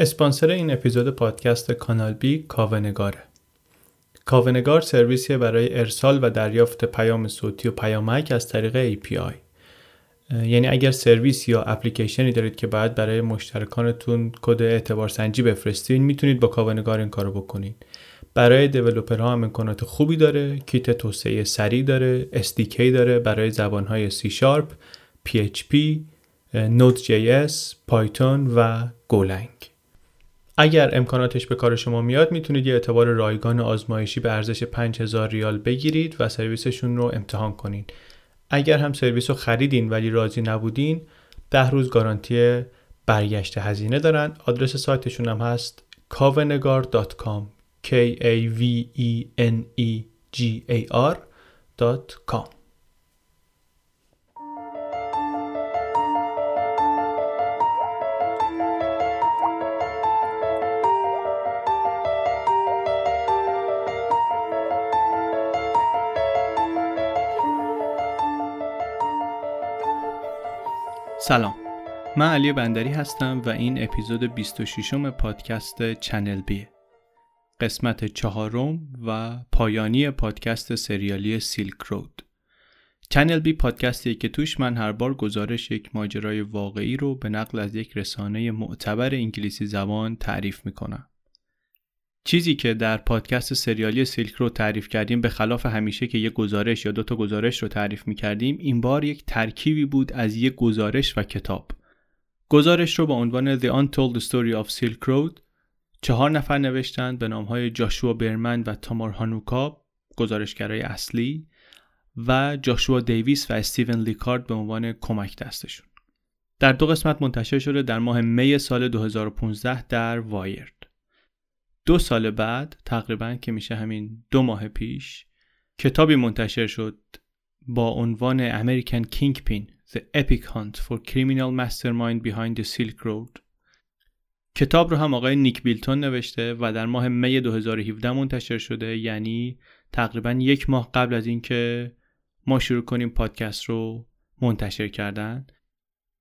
اسپانسر این اپیزود پادکست کانال بی کاونگاره. کاونگار سرویسی برای ارسال و دریافت پیام صوتی و پیامک از طریق API. یعنی اگر سرویس یا اپلیکیشنی دارید که باید برای مشترکانتون کد اعتبار سنجی بفرستین می‌تونید با کاونگار این کارو بکنید. برای دیولوپرها هم امکانات خوبی داره کیت توسعه سریع داره SDK داره برای زبانهای C Sharp, PHP, Node.js, Python و Golang اگر امکاناتش به کار شما میاد می‌تونید یه اعتبار رایگان آزمایشی به ارزش 5000 ریال بگیرید و سرویسشون رو امتحان کنین. اگر هم سرویس رو خریدین ولی راضی نبودین ده روز گارانتی برگشت هزینه دارن آدرس سایتشون هم هست kavenegar.com k a v e n e g a r.com سلام. من علی بندری هستم و این اپیزود 26 م پادکست چنل بیه. قسمت چهارم و پایانی پادکست سریالی سیلک رود. چنل بی پادکستی که توش من هر بار گزارش یک ماجرای واقعی رو به نقل از یک رسانه معتبر انگلیسی زبان تعریف می‌کنم. چیزی که در پادکست سریالی سیلک رو تعریف کردیم به خلاف همیشه که یک گزارش یا دو تا گزارش رو تعریف می کردیم این بار یک ترکیبی بود از یک گزارش و کتاب. گزارش رو با عنوان The Untold Story of Silk Road چهار نفر نوشتند به نامهای جاشوا برمن و تامار هانوکا گزارشگرای اصلی و جاشوا دیویس و استیون لیکارد به عنوان کمک دستشون. در دو قسمت منتشر شده در ماه می سال 2015 در وایرد دو سال بعد تقریبا که میشه همین دو ماه پیش کتابی منتشر شد با عنوان American Kingpin The Epic Hunt for Criminal Mastermind Behind the Silk Road. کتاب رو هم آقای نیک بیلتون نوشته و در ماه می 2017 منتشر شده یعنی تقریبا یک ماه قبل از اینکه ما شروع کنیم پادکست رو منتشر کردن.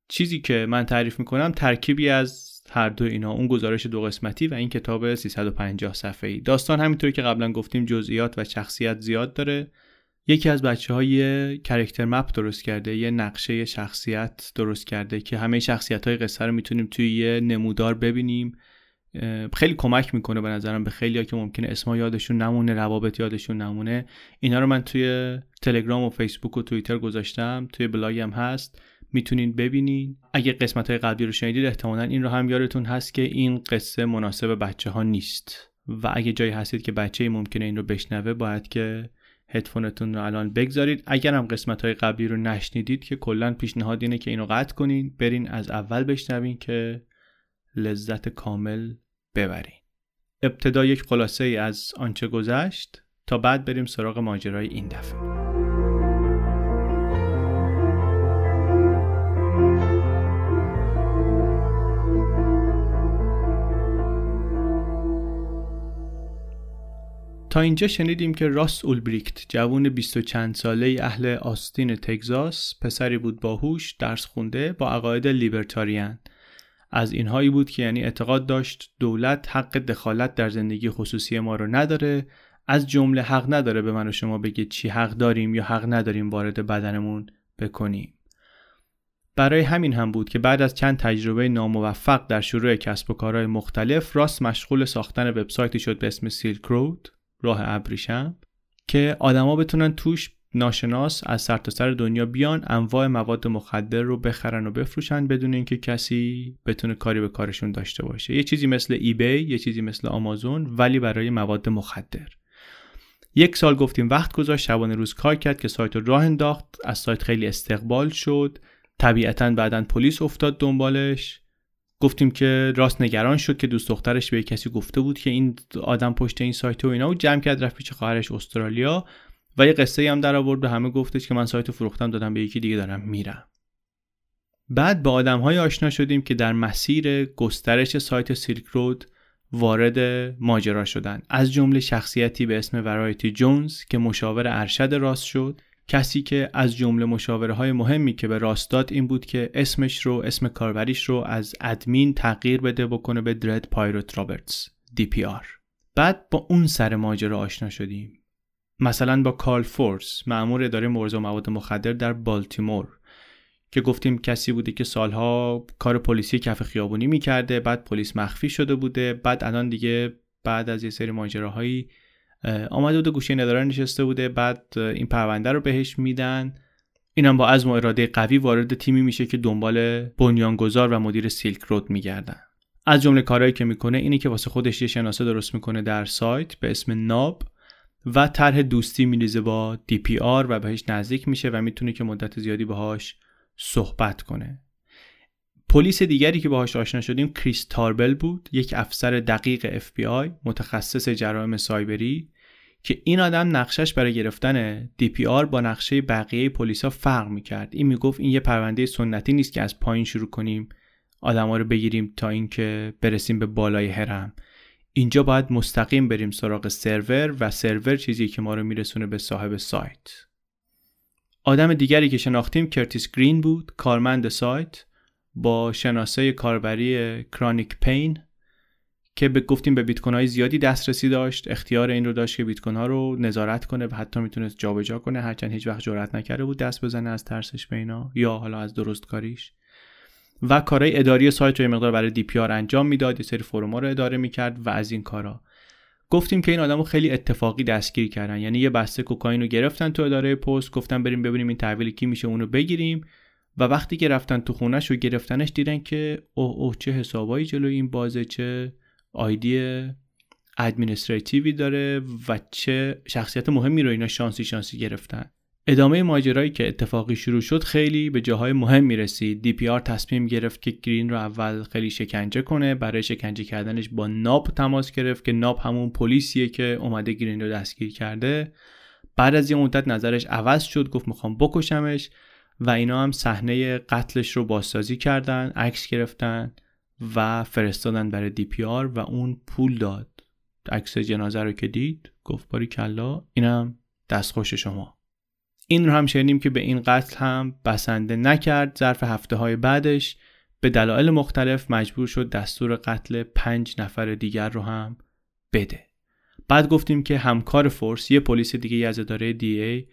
چیزی که من تعریف می‌کنم ترکیبی از هر دو اینا اون گزارش دو قسمتی و این کتاب 350 صفحه‌ای. داستان همینطوری که قبلا گفتیم جزئیات و شخصیت زیاد داره. یکی از بچه های کرکتر مپ درست کرده یه نقشه شخصیت درست کرده که همه شخصیت های قصه رو می‌تونیم توی یه نمودار ببینیم. خیلی کمک می‌کنه به نظرم به خیلی که ممکنه اسما یادشون نمونه روابط یادشون نمونه. اینا رو من توی تلگرام و فیسبوک و توییتر گذاشتم توی بلاگم هست. می‌تونین ببینین. اگه قسمت های قبلی رو شنیدید احتمالا این رو هم یادتون هست که این قصه مناسب بچه ها نیست. و اگه جایی هستید که بچه ممکنه این رو بشنوه باید که هدفونتون رو الان بگذارید. اگر هم قسمت های قبلی رو نشنیدید که کلا پیشنهاد اینه که اینو قطع کنین برین از اول بشنوین که لذت کامل ببرین. ابتدا یک خلاصه ای از آنچه گذشت تا بعد بریم سراغ ماجرای این دفعه. تا اینجا شنیدیم که راس اولبریکت جوون بیست و چند ساله اهل آستین تگزاس پسری بود باهوش درس خونده با عقاید لیبرتاریان. از اینهایی بود که یعنی اعتقاد داشت دولت حق دخالت در زندگی خصوصی ما رو نداره از جمله حق نداره به من و شما بگه چی حق داریم یا حق نداریم وارد بدنمون بکنیم. برای همین هم بود که بعد از چند تجربه ناموفق در شروع کسب و کارهای مختلف راست مشغول ساختن وبسایتی شد به اسم سیلک رود راه ابریشم که آدما بتونن توش ناشناس از سرتاسر سر دنیا بیان انواع مواد مخدر رو بخرن و بفروشن بدون اینکه کسی بتونه کاری به کارشون داشته باشه. یه چیزی مثل ایبی یه چیزی مثل آمازون ولی برای مواد مخدر. یک سال گفتیم وقت گذاشت شبانه روز کار کرد که سایت رو راه انداخت. از سایت خیلی استقبال شد. طبیعتا بعدا پلیس افتاد دنبالش. گفتیم که راست نگران شد که دوست دخترش به کسی گفته بود که این آدم پشت این سایت و اینا و جمع کرد رفت پیش خواهرش استرالیا و یه قصه هم در آورد. به همه گفتش که من سایت فروختم دادم به یکی دیگه دارم میرم. بعد با آدم های آشنا شدیم که در مسیر گسترش سایت سیلک رود وارد ماجرا شدن. از جمله شخصیتی به اسم Variety Jones که مشاور ارشد راس شد. کسی که از جمله مشاوره های مهمی که به راس داد این بود که اسمش رو اسم کاربریش رو از ادمین تغییر بده بکنه به Dread Pirate Roberts DPR بعد با اون سر ماجرا آشنا شدیم. مثلا با کارل فورس مأمور اداره مبارزه با مواد مخدر در بالتیمور که گفتیم کسی بوده که سالها کار پلیسی کف خیابونی می‌کرده بعد پلیس مخفی شده بوده بعد الان دیگه بعد از یه سری ماجراهایی آمده بوده گوشه نداره نشسته بوده. بعد این پرونده رو بهش میدن. اینم با عزم و اراده قوی وارد تیمی میشه که دنبال بنیانگذار و مدیر سیلک رود میگردن. از جمله کارهایی که می‌کنه اینه که واسه خودش یه شناسه درست می‌کنه در سایت به اسم ناب و طرح دوستی میریزه با DPR و بهش نزدیک میشه و می‌تونه که مدت زیادی باهاش صحبت کنه. پلیس دیگری که باهاش آشنا شدیم کریس تاربل بود یک افسر دقیق FBI متخصص جرائم سایبری که این آدم نقشش برای گرفتن DPR با نقشه بقیه پلیسا فرق می‌کرد. این می‌گفت این یه پرونده سنتی نیست که از پایین شروع کنیم آدما رو بگیریم تا اینکه برسیم به بالای هرم اینجا باید مستقیم بریم سراغ سرور و سرور چیزی که ما رو میرسونه به صاحب سایت. آدم دیگری که شناختیم کرتیس گرین بود کارمند سایت. با شناسه کاربری کرانیک پین که به گفتیم به بیت های زیادی دسترسی داشت. اختیار این رو داشت که بیت ها رو نظارت کنه و حتی می‌تونست جابجا کنه. هرچند هیچ وقت جرئت نکرده بود دست بزنه از ترسش به اینا یا حالا از درست کاریش و کارهای اداری سایت رو مقدار برای دی پی آر انجام می‌داد. یه سری فروما رو اداره می‌کرد و از این کارا. گفتیم که این آدمو خیلی اتفاقی دستگیر کردن. یعنی یه بسته کوکائین رو گرفتن تو اداره پست. گفتن بریم ببینیم این تحویل کی میشه اونو بگیریم. و وقتی که رفتن تو خونش و گرفتنش دیدن که اوه اوه چه حسابایی جلوی این بازه چه ID administrative ی داره و چه شخصیت مهمی رو اینا شانسی شانسی گرفتن. ادامه ماجرایی که اتفاقی شروع شد خیلی به جاهای مهم رسید. DPR تصمیم گرفت که گرین رو اول خیلی شکنجه کنه برای شکنجه کردنش با Nob تماس گرفت که Nob همون پلیسیه که اومده گرین رو دستگیر کرده. بعد از یه مدت نظرش عوض شد گفت می‌خوام بکشمش. و اینا هم صحنه قتلش رو بازسازی کردن عکس گرفتن و فرستادن برای DPR و اون پول داد. عکس جنازه رو که دید گفت باریکلا اینم دستخوش شما. این رو هم شنیدیم که به این قتل هم بسنده نکرد ظرف هفته های بعدش. به دلایل مختلف مجبور شد دستور قتل پنج نفر دیگر رو هم بده. بعد گفتیم که همکار فورس یه پلیس دیگه از اداره DEA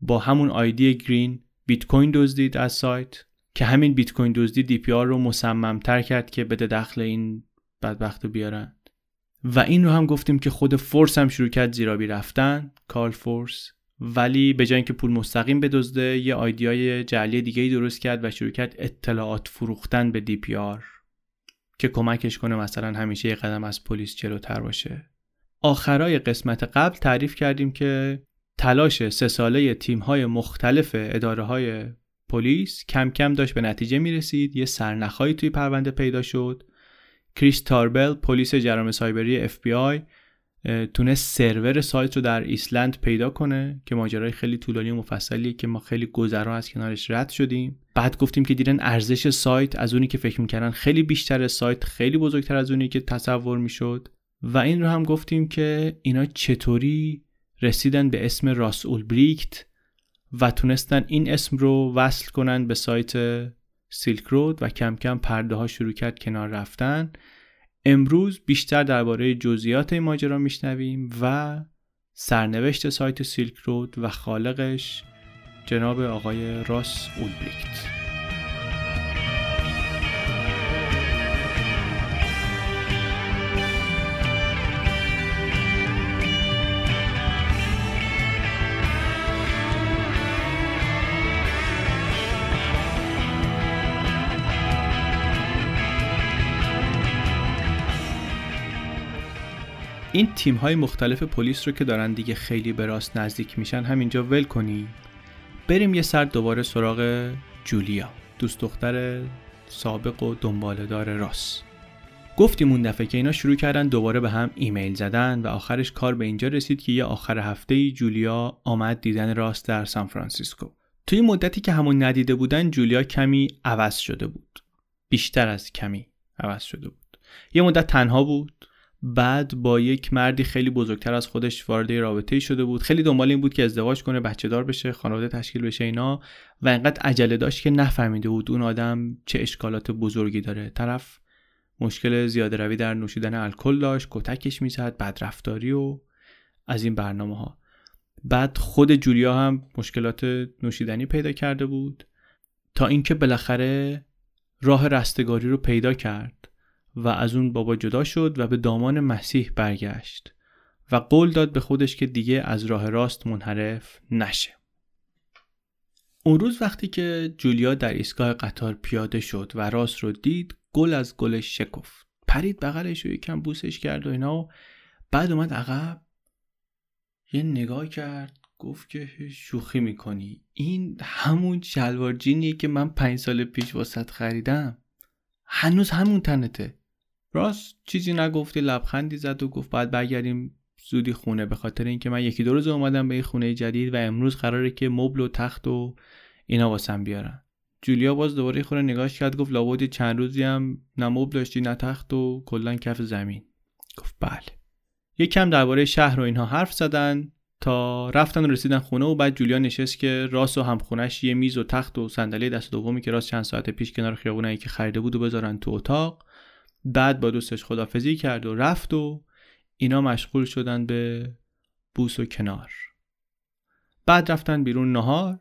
با همون ID گرین بیت کوین دزدید از سایت که همین بیت کوین دزدی DPR رو مصممتر کرد که بده دخل این بدبخت رو بیارن. و این رو هم گفتیم که خود فورس هم شروع کرد زیرابی رفتن کارل فورس. ولی به جای اینکه پول مستقیم بدزده یه ID ای جعلی دیگه ای درست کرد و شروع کرد اطلاعات فروختن به DPR که کمکش کنه مثلا همیشه یه قدم از پلیس جلوتر باشه. آخرای قسمت قبل تعریف کردیم که تلاش سه ساله تیم های مختلف اداره های پلیس کم کم داشت به نتیجه می رسید یه سرنخهایی توی پرونده پیدا شد. کریس تاربل پلیس جرام سایبری FBI تونست سرور سایت رو در ایسلند پیدا کنه که ماجرای خیلی طولانی و مفصلیه که ما خیلی گذرا از کنارش رد شدیم. بعد گفتیم که دیدن ارزش سایت از اونی که فکر می‌کردن خیلی بیشتر سایت خیلی بزرگتر از اونی که تصور می‌شد. و این رو هم گفتیم که اینا چطوری رسیدن به اسم راس اولبریکت و تونستن این اسم رو وصل کنن به سایت سیلک رود و کم کم پرده ها شروع کرد کنار رفتن. امروز بیشتر درباره جزئیات این ماجرا میشنویم و سرنوشت سایت سیلک رود و خالقش جناب آقای راس اولبریکت. این تیم های مختلف پلیس رو که دارن دیگه خیلی به راس نزدیک میشن همینجا ول کنیم بریم یه سر دوباره سراغ جولیا دوست دختر سابق و دنبالدار راس. گفتیم اون دفعه که اینا شروع کردن دوباره به هم ایمیل زدن و آخرش کار به اینجا رسید که یه آخر هفته جولیا آمد دیدن راس در سان فرانسیسکو. توی مدتی که همو ندیده بودن جولیا کمی عوض شده بود. بیشتر از کمی عوض شده بود. یه مدت تنها بود. بعد با یک مردی خیلی بزرگتر از خودش وارد رابطه شده بود. خیلی دنبال این بود که ازدواج کنه بچه دار بشه خانواده تشکیل بشه اینا. و انقدر عجله داشت که نفهمیده بود اون آدم چه اشکالات بزرگی داره. طرف مشکل زیاده روی در نوشیدن الکل داشت کتکش می‌زد بدرفتاری و از این برنامه ها بعد خود جولیا هم مشکلات نوشیدنی پیدا کرده بود تا اینکه بالاخره راه رستگاری رو پیدا کرد. و از اون بابا جدا شد و به دامان مسیح برگشت و قول داد به خودش که دیگه از راه راست منحرف نشه. اون روز وقتی که جولیا در ایستگاه قطار پیاده شد و راست رو دید گل از گلش شکفت. پرید بغلش و یکم بوسش کرد و اینا و بعد اومد عقب. یه نگاه کرد گفت که شوخی می‌کنی. این همون شلوار جینیه که من پنج سال پیش واسط خریدم. هنوز همون تنته. راست چیزی نگفتی لبخندی زد و گفت باید برگردیم زودی خونه. به خاطر اینکه من یکی دو روز اومدم به این خونه جدید و امروز قراره که مبل و تخت و اینا واسم بیارن. جولیا باز دوباره خونه نگاش کرد گفت لابد چند روزی هم نه مبل داشتی نه تخت و کلا کف زمین. گفت بله. یکم درباره شهر و اینها حرف زدن تا رفتن و رسیدن خونه و بعد جولیا نشست که راست و همخونش یه میز و تخت و صندلی دست دومی که راست چند ساعت پیش کنار خیابونایی که خریده بود و بذارن تو اتاق. بعد با دوستش خدافزی کرد و رفت و اینا مشغول شدن به بوس و کنار. بعد رفتن بیرون نهار.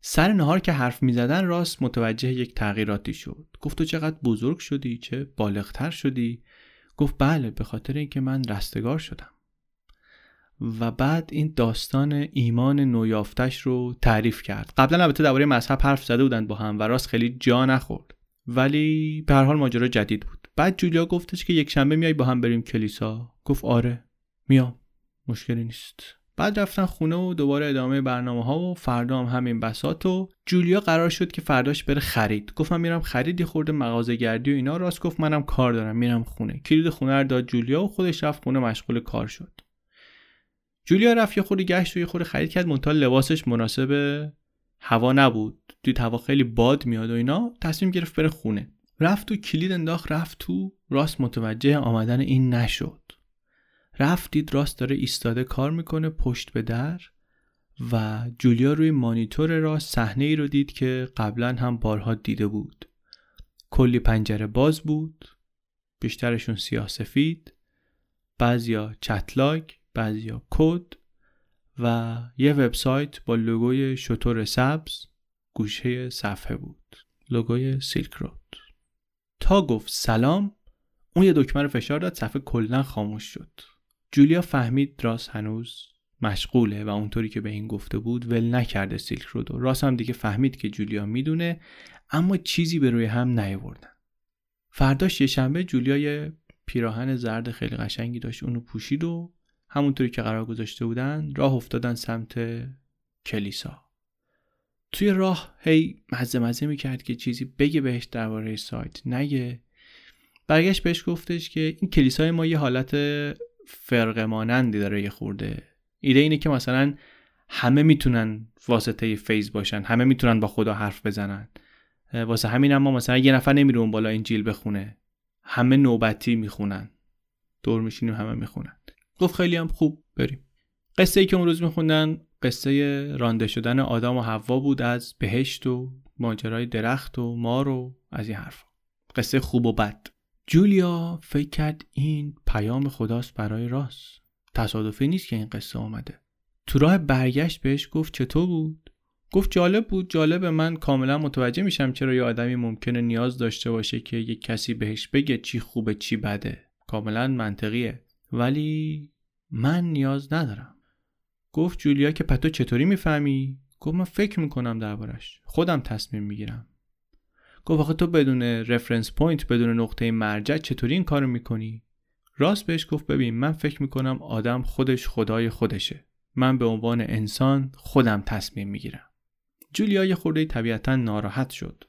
سر نهار که حرف می‌زدن راست متوجه یک تغییراتی شد. گفت تو چقدر بزرگ شدی چه بالغتر شدی. گفت بله به خاطر اینکه من رستگار شدم. و بعد این داستان ایمان نویافتش رو تعریف کرد. قبلا البته درباره مذهب حرف زده بودند با هم و راست خیلی جا نخورد. ولی به هر حال ماجرا جدید بود. بعد جولیا گفتش که یک شنبه میای با هم بریم کلیسا. گفت آره میام. مشکلی نیست. بعد رفتن خونه و دوباره ادامه برنامه ها و فردا هم همین بسات و جولیا قرار شد که فرداش بره خرید. گفت من میرم خرید یه خورده مغازه گردی و اینا. راست گفت منم کار دارم میرم خونه. کلید خونه رو داد جولیا و خودش رفت خونه مشغول کار شد. جولیا رفت یه خورده گشت و یه خورده خرید کرد. منتها لباسش مناسب هوا نبود. دید هوا خیلی باد میاد و اینا. تصمیم گرفت بره خونه. رفت تو کلید انداخت رفت تو راست متوجه آمدن این نشد. رفت دید راست داره ایستاده کار می‌کنه پشت به در و جولیا روی مانیتور راست صحنه ای رو دید که قبلا هم بارها دیده بود. کلی پنجره باز بود بیشترشون سیاه سفید بعضیا چتلاگ بعضیا کد و یه وبسایت با لوگوی شطور سبز گوشه صفحه بود. لوگوی سیلک رود. تا گفت سلام اون یه دکمه رو فشار داد صفحه کلا خاموش شد. جولیا فهمید راس هنوز مشغوله و اونطوری که به این گفته بود ول نکرده سیلک رود و راس هم دیگه فهمید که جولیا می‌دونه اما چیزی به روی هم نیاوردن. فرداش یه شنبه جولیا یه پیراهن زرد خیلی قشنگی داشت اونو پوشید و همونطوری که قرار گذاشته بودن راه افتادن سمت کلیسا. توی راه هی مزه مزه می‌کرد که چیزی بگه بهش درباره سایت نگه. برگشت بهش گفتش که این کلیسای ما یه حالت فرق مانندی داره یه خورده. ایده اینه که مثلا همه می‌تونن واسطه فیز باشن همه می‌تونن با خدا حرف بزنن. واسه همین ما مثلا یه نفر نمیره اون بالا انجیل بخونه. همه نوبتی می‌خونن. دور و همه می‌خونن. گفت خیلی هم خوب بریم. قصه ای که اون روز میخوندن قصه رانده شدن آدم و حوا بود از بهشت و ماجرای درخت و مار و از این حرف قصه خوب و بد. جولیا فکر کرد این پیام خداست برای راست. تصادفی نیست که این قصه آمده تو راه برگشت بهش گفت چطور بود؟ گفت جالب بود جالب من کاملا متوجه میشم چرا یه آدمی ممکنه نیاز داشته باشه که یک کسی بهش بگه چی خوبه چی بده. کاملا منطقیه. ولی من نیاز ندارم. گفت جولیا که پس تو چطوری می‌فهمی؟ گفت من فکر می‌کنم دربارش. خودم تصمیم می‌گیرم. گفت آخه تو بدون reference point بدون نقطه مرجع چطوری این کارو می‌کنی؟ راس بهش گفت ببین من فکر می‌کنم آدم خودش خدای خودشه. من به عنوان انسان خودم تصمیم می‌گیرم. جولیا یه خورده طبیعتا ناراحت شد.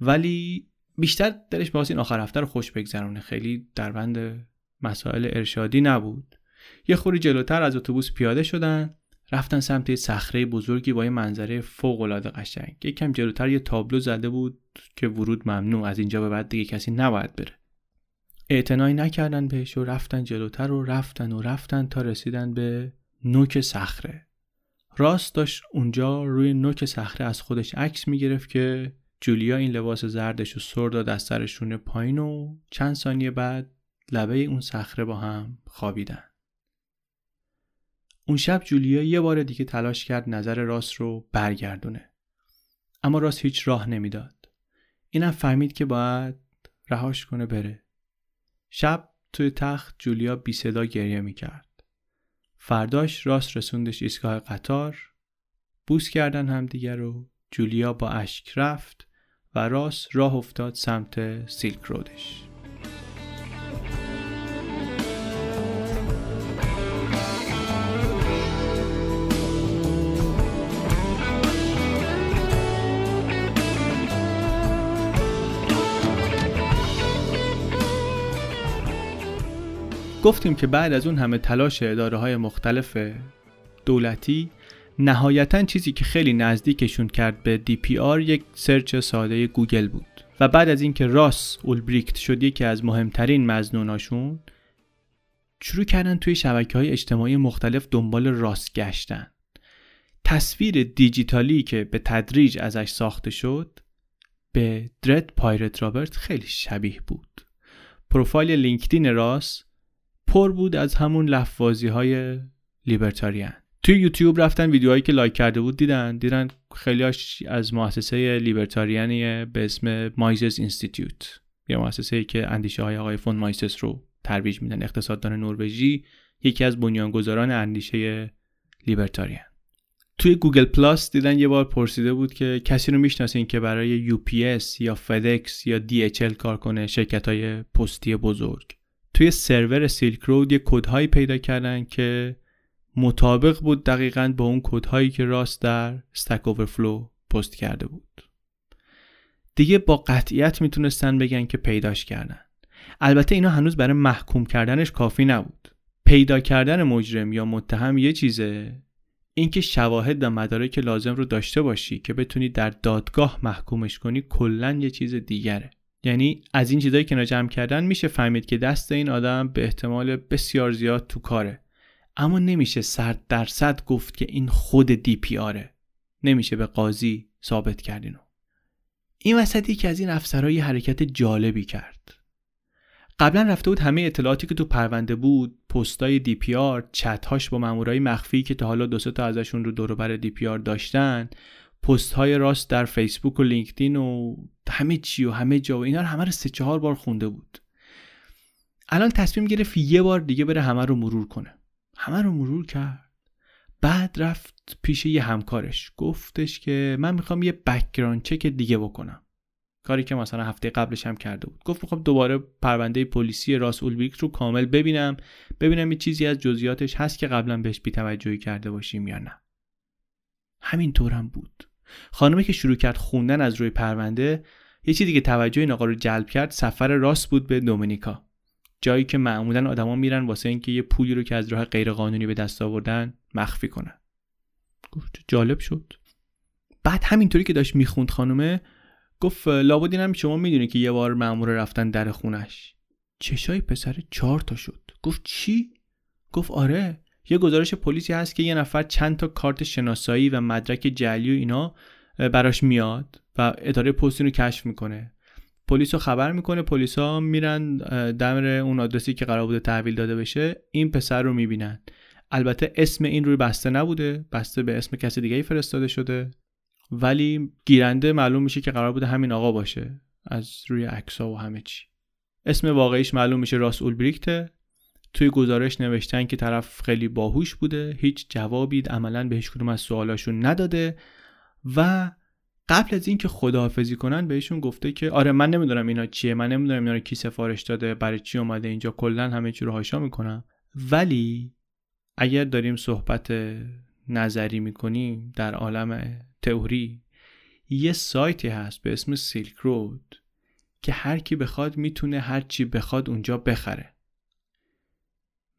ولی بیشتر دلش با این آخر هفته رو خوش بگذرونه. خیلی در بند مسائل ارشادی نبود. یه خوری جلوتر از اتوبوس پیاده شدن رفتن سمت صخره بزرگی با یه منظره فوق العاده قشنگ. یکم جلوتر یه تابلو زده بود که ورود ممنوع از اینجا به بعد دیگه کسی نباید بره. اعتنایی نکردن بهش و رفتن جلوتر و رفتن و رفتن تا رسیدن به نوک صخره. راست داشت اونجا روی نوک صخره از خودش عکس می‌گرفت که جولیا این لباس زردش رو سر داد از سرشون پایین و چند ثانیه بعد لبه اون صخره با هم خوابیدن. اون شب جولیا یه بار دیگه تلاش کرد نظر راست رو برگردونه. اما راست هیچ راه نمی‌داد. اینم فهمید که باید رهاش کنه بره. شب توی تخت جولیا بی صدا گریه می‌کرد. فرداش راست رسوندش ایستگاه قطار بوس کردن همدیگر رو جولیا با اشک رفت و راست راه افتاد سمت سیلک رودش. گفتیم که بعد از اون همه تلاش اداره های مختلف دولتی نهایتا چیزی که خیلی نزدیکشون کرد به DPR یک search ساده گوگل بود. و بعد از اینکه راس اولبریکت شد یکی از مهمترین مظنوناشون شروع کردن توی شبکه های اجتماعی مختلف دنبال راس گشتن. تصویر دیجیتالی که به تدریج ازش ساخته شد به Dread Pirate Roberts خیلی شبیه بود. پروفایل لینکدین راس پر بود از همون لفاظی های لیبرتاریان. توی یوتیوب رفتن ویدیوهایی که لایک کرده بود دیدن. دیدن خیلی از مؤسسه لیبرتاریانی به اسم Mises Institute یا مؤسسه که اندیشه های آقای فون میزس رو ترویج میدن. اقتصاددان نروژی یکی از بنیانگذاران اندیشه لیبرتاریان. توی گوگل پلاس دیدن یه بار پرسیده بود که کسی رو می‌شناسین که برای UPS یا فدکس یا DHL کار کنه شرکت های پستی بزرگ. توی سرور سیلک رود یه کدهایی پیدا کردن که مطابق بود دقیقا با اون کدهایی که راست در استک اوورفلو پست کرده بود. دیگه با قطعیت می‌تونستن بگن که پیداش کردن. البته اینا هنوز برای محکوم کردنش کافی نبود. پیدا کردن مجرم یا متهم یه چیزه. اینکه شواهد و مدارک لازم رو داشته باشی که بتونی در دادگاه محکومش کنی کلا یه چیز دیگره. یعنی از این چیزایی که جمع کردن میشه فهمید که دست این آدم به احتمال بسیار زیاد تو کاره. اما نمیشه صد درصد گفت که این خود DPR ه نمیشه به قاضی ثابت کرد اینو این وسط یکی از این افسرهای حرکت جالبی کرد. قبلا رفته بود همه اطلاعاتی که تو پرونده بود پستای DPR چتهاش با مامورای مخفی که تا حالا دو تا ازشون رو دور DPR داشتن پست های راس در فیسبوک و لینکدین و همه چی و همه جا و اینا رو همه رو سه چهار بار خونده بود. الان تصمیم گرفت یه بار دیگه بره همه رو مرور کنه. همه رو مرور کرد. بعد رفت پیش یه همکارش. گفتش که من می‌خوام یه background check دیگه بکنم. کاری که مثلا هفته قبلش هم کرده بود. گفت می‌خوام دوباره پرونده پلیسی راس اولبریک رو کامل ببینم ببینم یه چیزی از جزئیاتش هست که قبلا بهش بیتوجهی کرده باشیم یا نه. همینطورم بود. خانمی که شروع کرد خوندن از روی پرونده یه چیزی که توجه این آقا رو جلب کرد سفر راست بود به دومینیکا. جایی که معمولا آدما میرن واسه اینکه یه پولی رو که از راه غیرقانونی به دست آوردن مخفی کنن. گفت جالب شد. بعد همینطوری که داشت می‌خوند خانومه گفت لابد اینم شما می‌دونی که یه بار مامور رفتن در خونش. چشای پسر چهار تا شد. گفت چی؟ گفت آره. یه گزارش پلیسی هست که یه نفر چند تا کارت شناسایی و مدرک جعلی و اینا براش میاد و اداره پستی رو کشف می‌کنه. پلیس رو خبر می‌کنه پلیس ها میرن دمر اون آدرسی که قرار بوده تحویل داده بشه این پسر رو می‌بینن. البته اسم این روی بسته نبوده بسته به اسم کسی دیگه ای فرستاده شده. ولی گیرنده معلوم میشه که قرار بوده همین آقا باشه از روی عکس‌ها و همه چی. اسم واقعیش معلوم میشه راس اولبریکته. توی گزارش نوشتن که طرف خیلی باهوش بوده هیچ جوابی عملا به هیچ کدوم از سوالاشون نداده و قبل از اینکه خداحافظی کنن بهشون گفته که آره من نمی‌دونم اینا چیه من نمی‌دونم اینا رو کی سفارش داده برای چی اومده اینجا کلا همه چی رو هاشا می‌کنم ولی اگر داریم صحبت نظری می‌کنیم در عالم تئوری یه سایتی هست به اسم سیلک رود که هر کی بخواد می‌تونه هر چی بخواد اونجا بخره.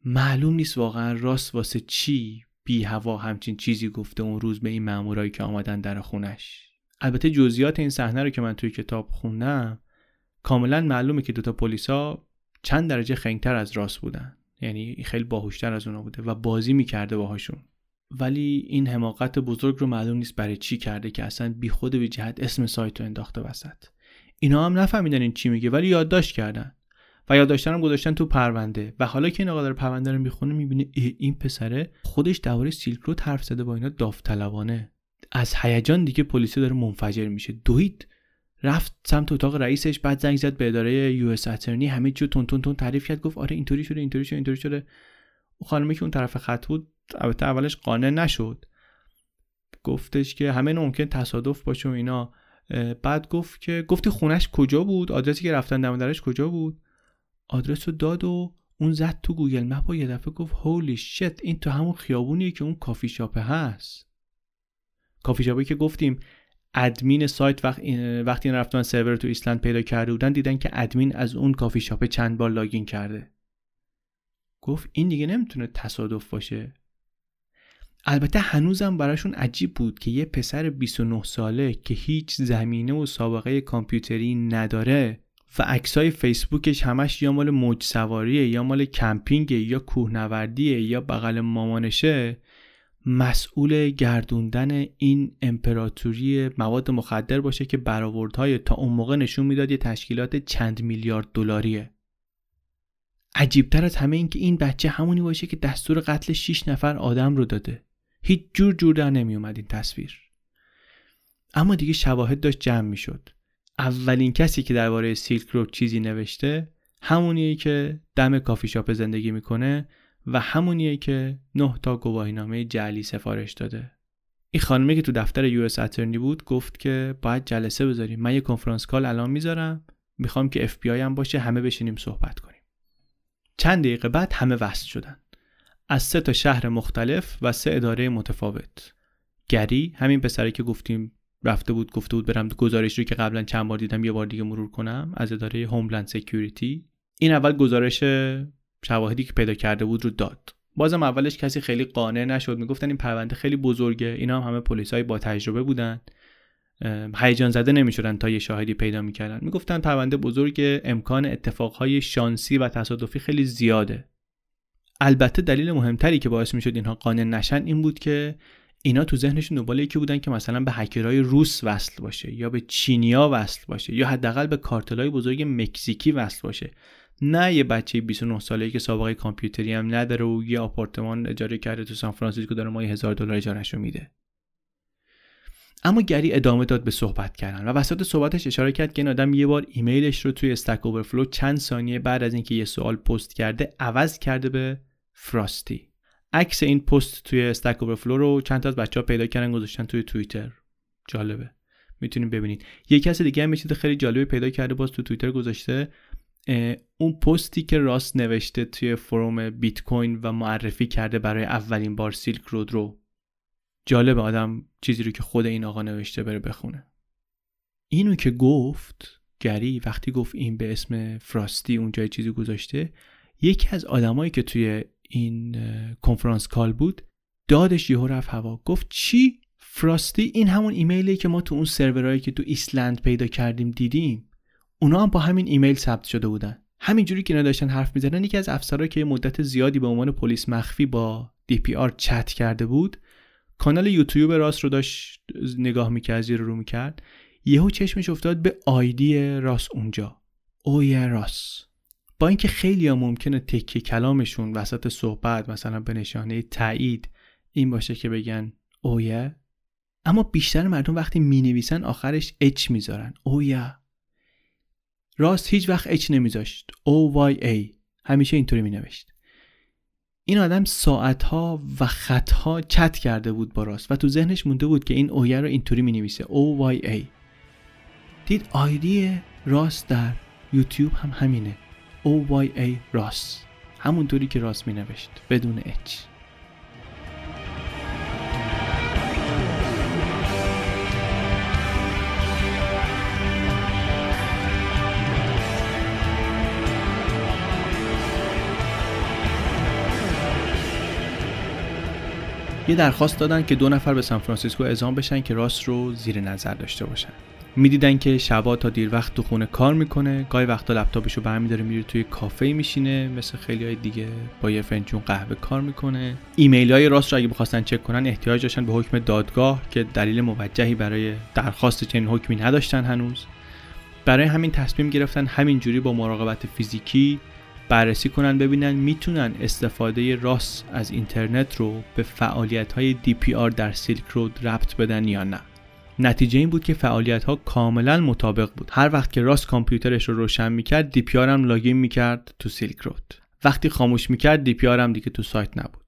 معلوم نیست واقعا راست واسه چی بی هوا همچین چیزی گفته اون روز به این مامورایی که آمدن در خونش. البته جزئیات این صحنه رو که من توی کتاب خوندم کاملا معلومه که دوتا پلیسا چند درجه خنگتر از راست بودن. یعنی خیلی باهوشتر از اونا بوده و بازی می‌کرده باهاشون. ولی این حماقت بزرگ رو معلوم نیست برای چی کرده که اصلا بی خود بی جهت اسم سایت رو انداخته وسط. اینا هم نفهمیدن این چی میگه ولی یادداشت کردن. و هم گذاشتن تو پرونده. و حالا که این آقا داره پرونده رو می‌خونه می‌بینه این پسره خودش درباره سیلک رو حرف زده با اینا داوطلبانه. از هیجان دیگه پلیس داره منفجر میشه. دوید رفت سمت اتاق رئیسش بعد زنگ زد به اداره یو اس اترنی. همه جو تون تون تون تعریف کرد. گفت آره اینطوری شده اینطوری شده اینطوری شده. اون خانمی که اون طرف خط بود البته اولش قانع نشد. گفتش که همه ممکنه تصادف باشه و اینا. بعد گفت که گفتی خونش کجا بود؟ آدرسی که رفتن دم درش کجا بود؟ آدرس رو داد و اون زد تو Google Map و یه دفعه گفت holy shit این تو همون خیابونیه که اون کافی شاپه هست. کافی شاپه که گفتیم ادمین سایت وقت وقتی این رفتن سرور تو ایسلند پیدا کرده بودن دیدن که ادمین از اون کافی شاپ چند بار login کرده. گفت این دیگه نمی‌تونه تصادف باشه. البته هنوزم براشون عجیب بود که یه پسر 29 ساله که هیچ زمینه و سابقه کامپیوتری نداره و عکسای فیسبوکش همش یا مال موج سواریه یا مال کمپینگ یا کوهنوردیه یا بغل مامانشه مسئول گردوندن این امپراتوری مواد مخدر باشه که برآوردهای تا اون موقع نشون می‌داد یه تشکیلات چند میلیارد دلاریه. عجیبتر از همه این که این بچه همونی باشه که دستور قتل 6 نفر آدم رو داده. هیچ جور جور در نمی اومد این تصویر. اما دیگه شواهد داشت جمع می‌شد. اولین کسی که درباره سیلک رود چیزی نوشته همونیه که دم کافی شاپ زندگی می‌کنه و همونیه که نه تا گواهینامه جعلی سفارش داده. این خانمی که تو دفتر US Attorney بود گفت که باید جلسه بذاریم. من یه conference call الان می‌ذارم. می‌خوام که اف بی آی هم باشه همه بشینیم صحبت کنیم. چند دقیقه بعد همه وصل شدن. از سه تا شهر مختلف و سه اداره متفاوت. گری همین پسری که گفتیم رفته بود گفته بود برم گزارش رو که قبلا چند بار دیدم یه بار دیگه مرور کنم از اداره Homeland Security این اول گزارش شواهدی که پیدا کرده بود رو داد. بازم اولش کسی خیلی قانع نشد. می‌گفتن این پرونده خیلی بزرگه. اینا هم همه پلیسای با تجربه بودن. هیجان زده نمی‌شدن تا یه شاهدی پیدا می‌کردن. می‌گفتن پرونده بزرگ امکان اتفاقهای شانسی و تصادفی خیلی زیاده. البته دلیل مهمتری که باعث می‌شد اینها قانع نشن این بود که اینا تو ذهنشون دنبال یکی بودن که مثلا به هکرهای روس وصل باشه یا به چینیا وصل باشه یا حداقل به کارتلای بزرگ مکزیکی وصل باشه. نه یه بچه 29 ساله‌ای که سابقه کامپیوتری هم نداره و یه آپارتمان اجاره کرده تو سان فرانسیسکو داره ماهی هزار دلار اجارهشو میده. اما گری ادامه داد به صحبت کردن و وسط صحبتش اشاره کرد که این آدم یه بار ایمیلش رو توی استک اوورفلو چند ثانیه بعد از اینکه یه سوال پست کرده عوض کرده به فراستی عکس این پست توی استک اوورفلو رو چند تا از بچه ها پیدا کردن گذاشتن توی توییتر. جالبه. می‌تونیم ببینید. یه کس دیگه هم چیز خیلی جالبی پیدا کرده باز تو توییتر گذاشته. اون پستی که راست نوشته توی فروم بیت کوین و معرفی کرده برای اولین بار سیلک رود رو. جالبه آدم چیزی رو که خود این آقا نوشته بره بخونه. اینو که گفت گری وقتی گفت این به اسم فراستی اونجا چیزی گذاشته یکی از آدمایی که توی این conference call بود. دادش یهو رفت هوا. گفت چی؟ فراستی این همون ایمیلی که ما تو اون سرورهایی که تو ایسلند پیدا کردیم دیدیم. اونا هم با همین ایمیل ثبت شده بودن. همینجوری که داشتن حرف می‌زدن یکی از افسرها که مدت زیادی به عنوان پلیس مخفی با DPR چت کرده بود کانال یوتیوب راست رو داشت نگاه می‌کرد زیر رو می‌کرد. یهو چشمش افتاد به آیدی راست اونجا. اوی راست. با اینکه خیلی ها ممکنه تکه کلامشون وسط صحبت مثلا به نشانه تایید این باشه که بگن اویه اما بیشتر مردم وقتی می نویسن آخرش اچ می‌ذارن. اویا راست هیچ وقت اچ نمیذاشت. او وای ای همیشه اینطوری می نوشت این آدم ساعتها و خطها چت کرده بود با راست و تو ذهنش مونده بود که این اویه رو اینطوری می نویسه او وای ای دید آیدی راست در یوتیوب هم همینه. OYA راس همونطوری که راس می نوشت بدون اچ یه درخواست دادن که دو نفر به سان فرانسیسکو اعزام بشن که راس رو زیر نظر داشته باشن. می‌دیدن که شبا تا دیر وقت تو خونه کار می‌کنه. گاهی وقتا لپتاپشو برمیداره میره توی کافه میشینه. مثل خیلی های دیگه با یه فنجون قهوه کار می‌کنه. ایمیل های راس رو اگه بخواستن چک کنن احتیاج داشتن به حکم دادگاه که دلیل موجهی برای درخواست چنین حکمی نداشتن هنوز. برای همین تصمیم گرفتن همینجوری با مراقبت فیزیکی بررسی کنن ببینن می‌تونن استفاده راس از اینترنت رو به فعالیت های DPR در سیلک رود ربط بدن یا نه. نتیجه این بود که فعالیت ها کاملا مطابق بود. هر وقت که راس کامپیوترش رو روشن می‌کرد DPR هم login می‌کرد تو Silk Road. وقتی خاموش می‌کرد DPR هم دیگه تو سایت نبود.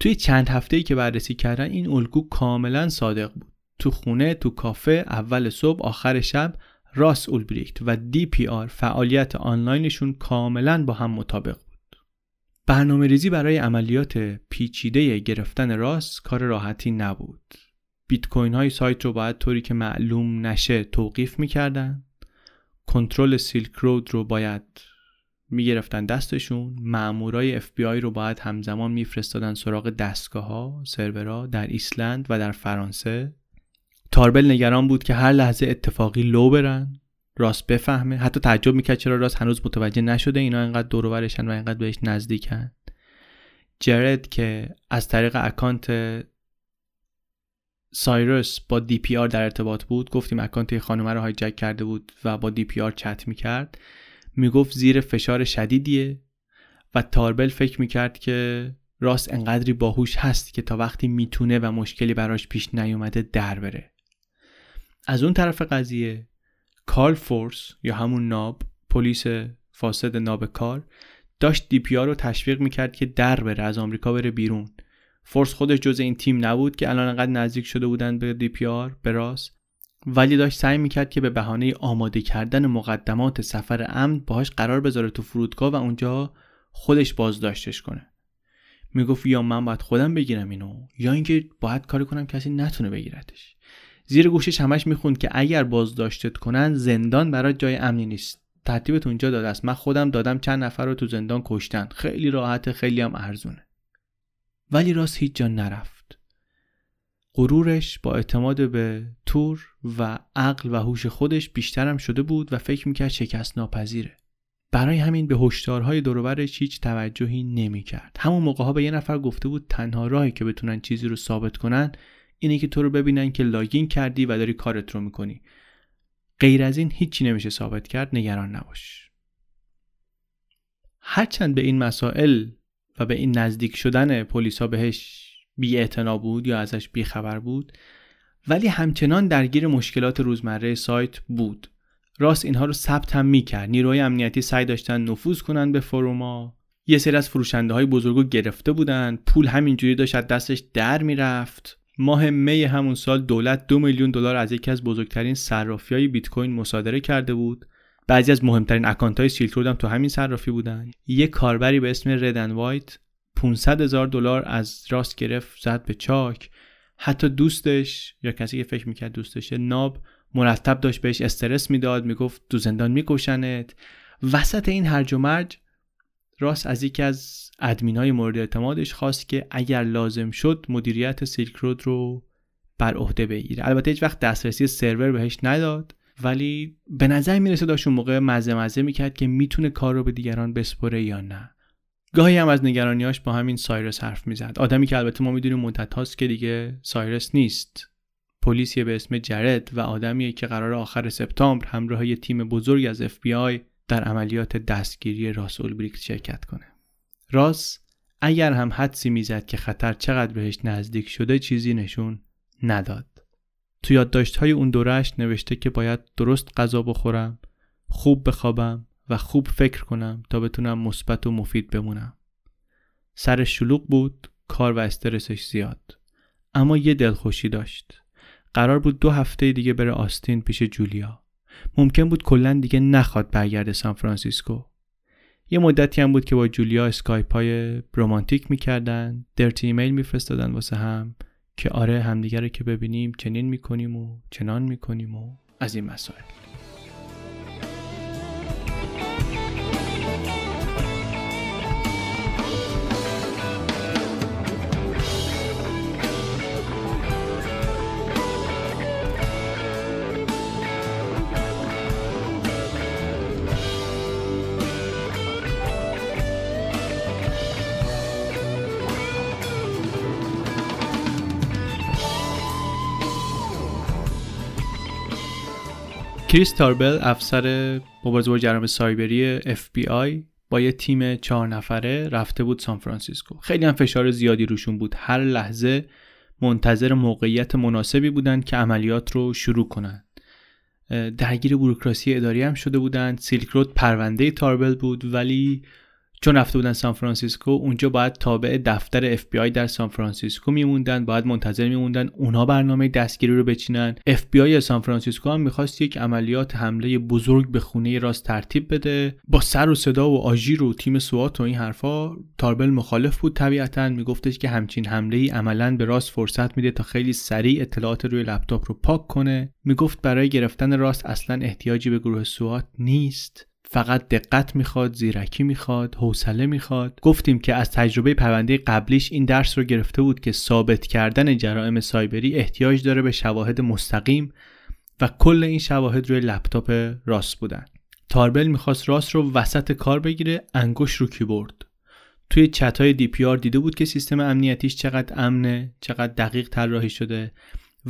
توی چند هفته ای که بررسی کردن این الگو کاملا صادق بود. تو خونه تو کافه اول صبح آخر شب راس اولبریکت و DPR فعالیت آنلاینشون کاملا با هم مطابق بود. برنامه ریزی برای عملیات پیچیده گرفتن راس کار راحتی نبود. بیت کوین های سایت رو باید طوری که معلوم نشه توقیف می‌کردن. کنترل Silk Road رو باید می‌گرفتن دستشون. مامورای اف بی آی رو باید همزمان میفرستادن سراغ دستگاه ها سرورها در ایسلند و در فرانسه. تاربل نگران بود که هر لحظه اتفاقی لو برن. راس بفهمه. حتی تعجب می‌کرد چرا راس هنوز متوجه نشده. اینا انقدر دور و انقدر بهش نزدیکن. جرد که از طریق اکانت Cirrus با DPR در ارتباط بود گفتیم اکانت خانومه رو hijack کرده بود و با DPR چت می‌کرد. می‌گفت زیر فشار شدیدیه و تاربل فکر می‌کرد که راس انقدری باهوش هست که تا وقتی می‌تونه و مشکلی براش پیش نیومده در بره. از اون طرف قضیه کارل فورس یا همون ناب پلیس فاسد ناب کار داشت DPR رو تشویق می‌کرد که در بره از آمریکا بره بیرون. فورس خودش جزء این تیم نبود که الان انقدر نزدیک شده بودن به DPR به راس. ولی داشت سعی می‌کرد که به بهانه آماده کردن مقدمات سفر امن باهاش قرار بذاره تو فرودگاه و اونجا خودش بازداشتش کنه. می‌گفت یا من باید خودم بگیرم اینو یا اینکه باید کاری کنم کسی نتونه بگیرتش زیر گوشش همش می‌خوند که اگر بازداشتت کنن زندان برای جای امنی نیست. ترتیبت اونجا داده است. من خودم دادم چند نفر رو تو زندان کشتن. خیلی راحته خیلی هم ارزونه. ولی راست هیچ جا نرفت. غرورش با اعتماد به تور و عقل و هوش خودش بیشترم شده بود و فکر می‌کرد شکست ناپذیره برای همین به هشدارهای دروبرش هیچ توجهی نمی‌کرد. همون موقع ها به یه نفر گفته بود تنها راهی که بتونن چیزی رو ثابت کنن اینه که تو رو ببینن که لاگین کردی و داری کارت رو می‌کنی. غیر از این هیچی نمیشه ثابت کرد نگران نباش. هرچند به این مسائل و به این نزدیک شدن پلیسا بهش بی بود یا ازش بی خبر بود. ولی همچنان درگیر مشکلات روزمره سایت بود. راست اینها رو ثبت هم می‌کرد. نیروهای امنیتی سعی داشتن نفوذ کنن به فروما. یه سری از فروشنده های بزرگو گرفته بودن. پول همینجوری داشت دستش در می‌رفت. ماه می همون سال دولت دو میلیون دلار از یکی از بزرگترین صرافی های بیت کوین مصادره کرده بود. بعضی از مهمترین اکانت های Silk هم تو همین صرافی بودن. یه کاربری به اسم Red and White 500 هزار دلار از راس گرفت زد به چاک. حتی دوستش یا کسی که فکر می‌کرد دوستشه ناب مرتب داشت بهش استرس می‌داد می‌گفت تو زندان میکشنت. وسط این هرج و مرج راس از یکی از ادمین های مورد اعتمادش خواست که اگر لازم شد مدیریت Silk Road رو بر عهده بگیره. البته هیچ وقت دسترسی سرور بهش نداد. ولی به نظر می‌رسه داشت اون موقع مزه مزه می‌کرد که می‌تونه کار رو به دیگران بسپره یا نه. گاهی هم از نگرانیاش با همین سایرس حرف می‌زد. آدمی که البته ما می‌دونیم مدت هاست که دیگه سایرس نیست. پلیسی به اسم جرد و آدمیه که قرار آخر سپتامبر همراه یه تیم بزرگ از FBI در عملیات دستگیری راس اولبریکت شرکت کنه. راس اگر هم حدسی می‌زد که خطر چقدر بهش نزدیک شده چیزی نشون نداد. تو یادداشت های اون دورش نوشته که باید درست غذا بخورم خوب بخوابم و خوب فکر کنم تا بتونم مثبت و مفید بمونم. سر شلوغ بود کار و استرسش زیاد. اما یه دلخوشی داشت. قرار بود دو هفته دیگه بره آستین پیش جولیا. ممکن بود کلا دیگه نخواد برگرده سان فرانسیسکو. یه مدتی هم بود که با جولیا اسکایپ های رومانتیک می‌کردن dirty ایمیل میفرستادن واسه هم. که آره همدیگه رو که ببینیم چنین می‌کنیم و چنان می‌کنیم و از این مسائل. کریس تاربل افسر مبارزه با جرم سایبری FBI با یه تیم چهار نفره رفته بود سان فرانسیسکو. خیلی هم فشار زیادی روشون بود. هر لحظه منتظر موقعیت مناسبی بودند که عملیات رو شروع کنند. درگیر بروکراسی اداری هم شده بودند. Silk Road پرونده تاربل بود ولی چون رفته بودن سان فرانسیسکو اونجا باید تابع دفتر اف بی آی در سان فرانسیسکو میموندن باید منتظر میموندن اونها برنامه دستگیری رو بچینن. اف بی آی سان فرانسیسکو هم می‌خواست یک عملیات حمله بزرگ به خونه راس ترتیب بده. با سر و صدا و آژیر و تیم SWAT و این حرفا تاربل مخالف بود طبیعتا. میگفتش که همچین حمله ای عملا به راس فرصت میده تا خیلی سریع اطلاعات روی لپتاپ رو پاک کنه. می‌گفت برای گرفتن راست اصلا احتیاجی به گروه سوات نیست. فقط دقت می‌خواد زیرکی می‌خواد حوصله می‌خواد. گفتیم که از تجربه پرونده قبلیش این درس رو گرفته بود که ثابت کردن جرائم سایبری احتیاج داره به شواهد مستقیم و کل این شواهد روی لپتاپ راست بودن. تاربل می‌خواست راست رو وسط کار بگیره انگوش رو کیبورد توی چت های DPR دیده بود که سیستم امنیتیش چقدر امنه چقدر دقیق طراحی شده.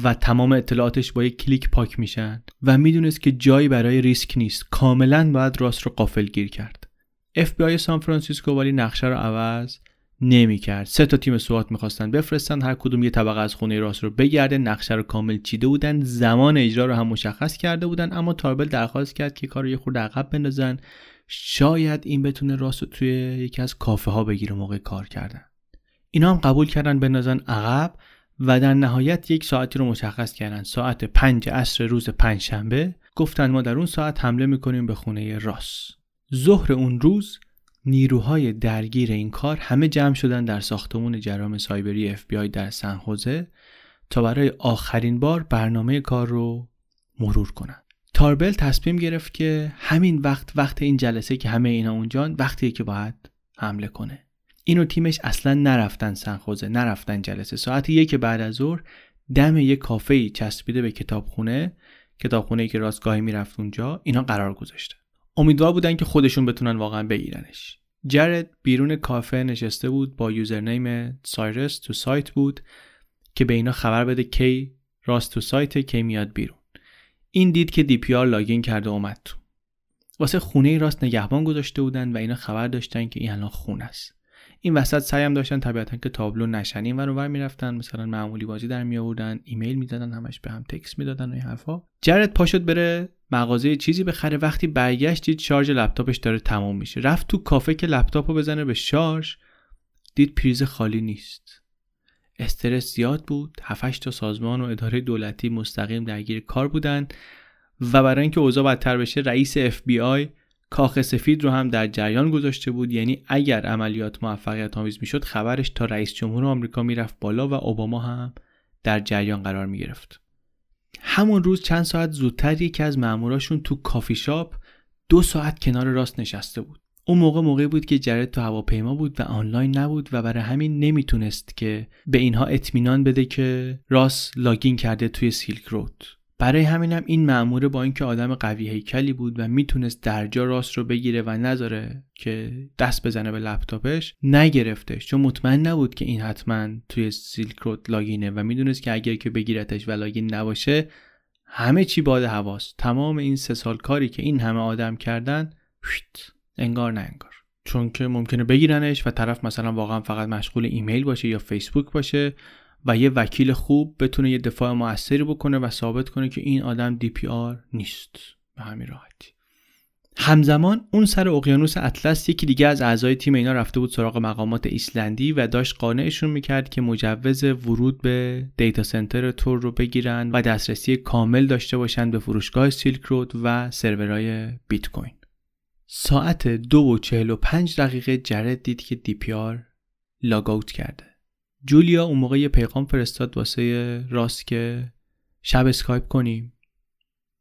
و تمام اطلاعاتش با یک کلیک پاک میشن و می‌دونست که جایی برای ریسک نیست. کاملا باید راس رو غافلگیر کرد. FBI سان فرانسیسکو ولی نقشه رو عوض نمی‌کرد. سه تا تیم SWAT می‌خواستن بفرستن. هر کدوم یه طبقه از خونه راس رو بگرده. نقشه رو کامل چیده بودن. زمان اجرا رو هم مشخص کرده بودن. اما تاربل درخواست کرد که کار رو یه خورده عقب بندازن. شاید این بتونه راست رو توی یکی از کافه ها بگیره موقع کار کردن. اینا هم قبول کردن. بندازن عقب. و در نهایت یک ساعتی رو مشخص کردن. ساعت پنج عصر روز پنجشنبه. گفتن ما در اون ساعت حمله می‌کنیم به خونه راس. ظهر اون روز نیروهای درگیر این کار همه جمع شدن در ساختمون جرام سایبری اف بی آی در سن تا برای آخرین بار برنامه کار رو مرور کنن. تاربل تصمیم گرفت که همین وقت وقت این جلسه که همه اینا اونجان وقتیه که باید حمله کنه. اینو تیمش اصلا نرفتن سنخوزه نرفتن جلسه. ساعت یک بعد از ظهر دم یک کافه چسبیده به کتابخونه کتابخونه ای که راستگاهی می‌رفت اونجا اینا قرار گذاشته امیدوار بودن که خودشون بتونن واقعا بگیرنش. جرد بیرون کافه نشسته بود با یوزرنیم سایرس تو سایت بود که به اینا خبر بده کی راس تو سایت کی میاد بیرون. این دید که DPR login کرده اومد تو. واسه خونه راس نگهبان گذاشته بودن و اینا خبر داشتن که این الان خونه است. این وسط سعیم داشتن طبیعتا که تابلو نشن این ور می‌رفتن. مثلا معمولی بازی در می ایمیل می‌دادن همش به هم تکس می‌دادن و این حرفا. جرد پا شد بره مغازه چیزی بخره. وقتی برگشت دید شارژ لپتاپش داره تموم میشه. رفت تو کافه که لپتاپو بزنه به شارژ دید پریز خالی نیست. استرس زیاد بود. 7 تا سازمان و اداره دولتی مستقیم درگیر کار بودن و برای اینکه اوضاع بدتر بشه رئیس FBI کاخ سفید رو هم در جریان گذاشته بود یعنی اگر عملیات موفقیت آمیز می‌شد خبرش تا رئیس جمهور آمریکا می‌رفت بالا و اوباما هم در جریان قرار می گرفت. همون روز چند ساعت زودتر یکی از ماموراشون تو کافی شاپ دو ساعت کنار راس نشسته بود. اون موقع موقعی بود که جرد تو هواپیما بود و آنلاین نبود و برای همین نمی‌تونست که به اینها اطمینان بده که راس login کرده توی Silk Road. برای همینم این مأموره با اینکه آدم قوی هیکلی بود و می‌تونست درجا راست رو بگیره و نذاره که دست بزنه به لپتاپش نگرفتش. چون مطمئن نبود که این حتما توی سیلک رود لاگینه و می‌دونست که اگر که بگیرتش و لاگین نباشه همه چی باد هواست. تمام این سه سال کاری که این همه آدم کردن انگار نه انگار. چون که ممکنه بگیرنش و طرف مثلا واقعا فقط مشغول ایمیل باشه یا فیسبوک باشه و یه وکیل خوب بتونه یه دفاع موثری بکنه و ثابت کنه که این آدم DPR نیست. به همین راحتی. همزمان اون سر اقیانوس اطلس یکی دیگه از اعضای تیم اینا رفته بود سراغ مقامات ایسلندی و داشت قانعشون می‌کرد که مجوز ورود به data center تور رو بگیرن و دسترسی کامل داشته باشن به فروشگاه Silk Road و سرورهای بیت کوین. ساعت دو و چهل و پنج دقیقه جرد دید که DPR log کرده. جولیا اون موقع یه پیغام فرستاد واسه راس که شب اسکایپ کنیم.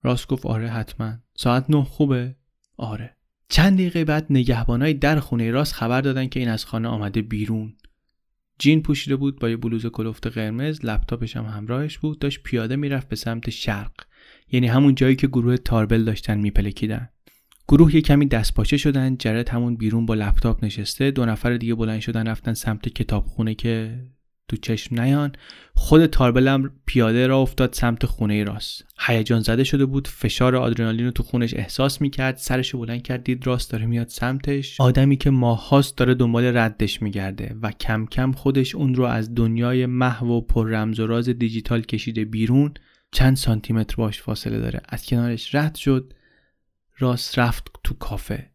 راس گفت آره حتما. ساعت نه خوبه؟ آره. چند دقیقه بعد نگهبانای در خونه راس خبر دادن که این از خانه آمده بیرون. جین پوشیده بود با یه بلوز کلفت قرمز لپتاپش هم همراهش بود داشت پیاده می‌رفت به سمت شرق. یعنی همون جایی که گروه تاربل داشتن میپلکیدن. گروه یه کمی دستپاچه شدن جرد همون بیرون با لپتاپ نشسته دو نفر دیگه بلند شدن رفتن سمت کتابخونه که تو چشم نیان. خود تاربلم پیاده را افتاد سمت خونه راست. هیجان زده شده بود. فشار آدرنالین رو تو خونش احساس می‌کرد. سرش بلند کرد دید راست داره میاد سمتش. آدمی که ماهاست داره دنبال ردش میگرده و کم کم خودش اون رو از دنیای محو و پر رمز و راز دیجیتال کشیده بیرون. چند سانتیمتر باش فاصله داره. از کنارش رد شد. راست رفت تو کافه.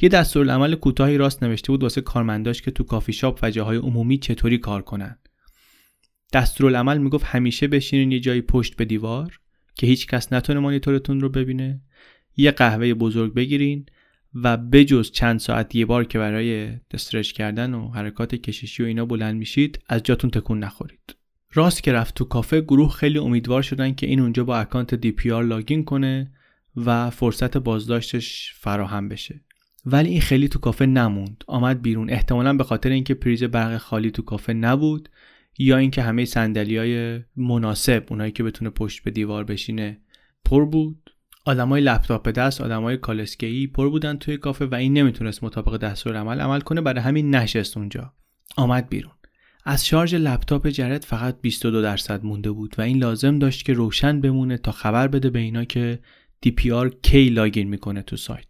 یه دستورالعمل کوتاهی راست نوشته بود واسه کارمنداش که تو کافی شاپ و جاهای عمومی چطوری کار کنن. دستورالعمل می‌گفت همیشه بشینین یه جایی پشت به دیوار که هیچ کس نتونه مانیتورتون رو ببینه یه قهوه بزرگ بگیرین و بجز چند ساعت یه بار که برای stretch کردن و حرکات کششی و اینا بلند میشید از جاتون تکون نخورید. راس که رفت تو کافه گروه خیلی امیدوار شدن که این اونجا با account DPR login کنه و فرصت بازداشتش فراهم بشه. ولی این خیلی تو کافه نموند. آمد بیرون. احتمالا به خاطر اینکه پریز برق خالی تو کافه نبود یا اینکه همه سندلی های مناسب اونایی که بتونه پشت به دیوار بشینه پر بود. آدمای لپتاپ دست آدمای کالسکه‌ای پر بودن توی کافه و این نمی‌تونست مطابق دستور عمل عمل کنه برای همین نشست اونجا. آمد بیرون. از شارژ لپتاپ جرد فقط 22 درصد مونده بود و این لازم داشت که روشن بمونه تا خبر بده به اینا که DPR کی لاگین می‌کنه تو سایت.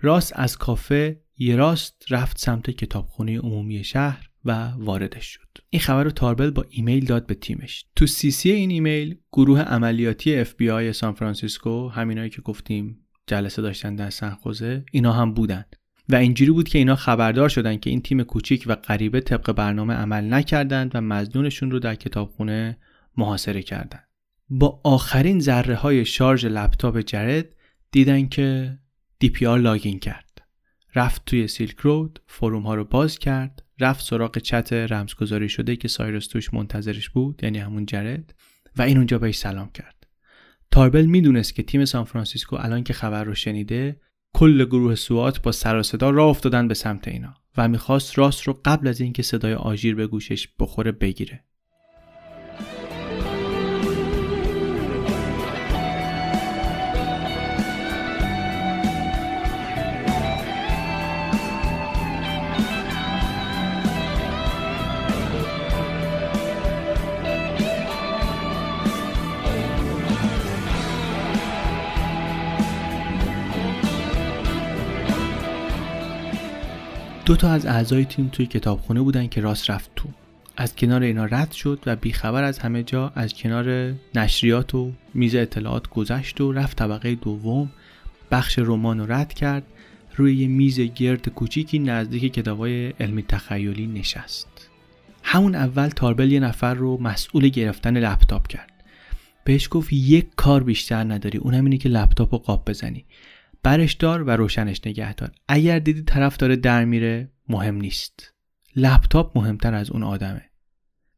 راست از کافه یه راست رفت سمت کتابخونه عمومی شهر. و واردش شد. این خبر رو تاربل با ایمیل داد به تیمش. تو CC این ایمیل گروه عملیاتی اف بی آی سان فرانسیسکو همینایی که گفتیم جلسه داشتن در سنخوزه اینا هم بودن. و اینجوری بود که اینا خبردار شدن که این تیم کوچیک و غریبه طبق برنامه عمل نکردند و مظنونشون رو در کتابخونه محاصره کردند با آخرین ذره های شارژ لپتاپ جرد دیدن که DPR login کرد. رفت توی سیلک رود فروم ها رو باز کرد رفت سراغ چت رمزگذاری شده که سایرس توش منتظرش بود یعنی همون جرد و این اونجا بهش سلام کرد. تاربل می‌دونست که تیم سان فرانسیسکو الان که خبر رو شنیده کل گروه سوات با سر و صدا راه افتادن به سمت اینا و می‌خواست راست رو قبل از اینکه صدای آژیر به گوشش بخوره بگیره. دو تا از اعضای تیم توی کتابخونه بودن که راست رفت تو. از کنار اینا رد شد و بیخبر از همه جا از کنار نشریات و میز اطلاعات گذشت و رفت طبقه دوم. بخش رمان رو رد کرد. روی یه میز گرد کوچیکی نزدیک کتابای علمی تخیلی نشست. همون اول تاربل یه نفر رو مسئول گرفتن لپتاپ کرد. بهش گفت یک کار بیشتر نداری اونم اینه که لپتاپ رو قاب بزنی. برش دار و روشنش نگه دار. اگر دیدی طرف داره در میره مهم نیست. لپتاپ مهمتر از اون آدمه.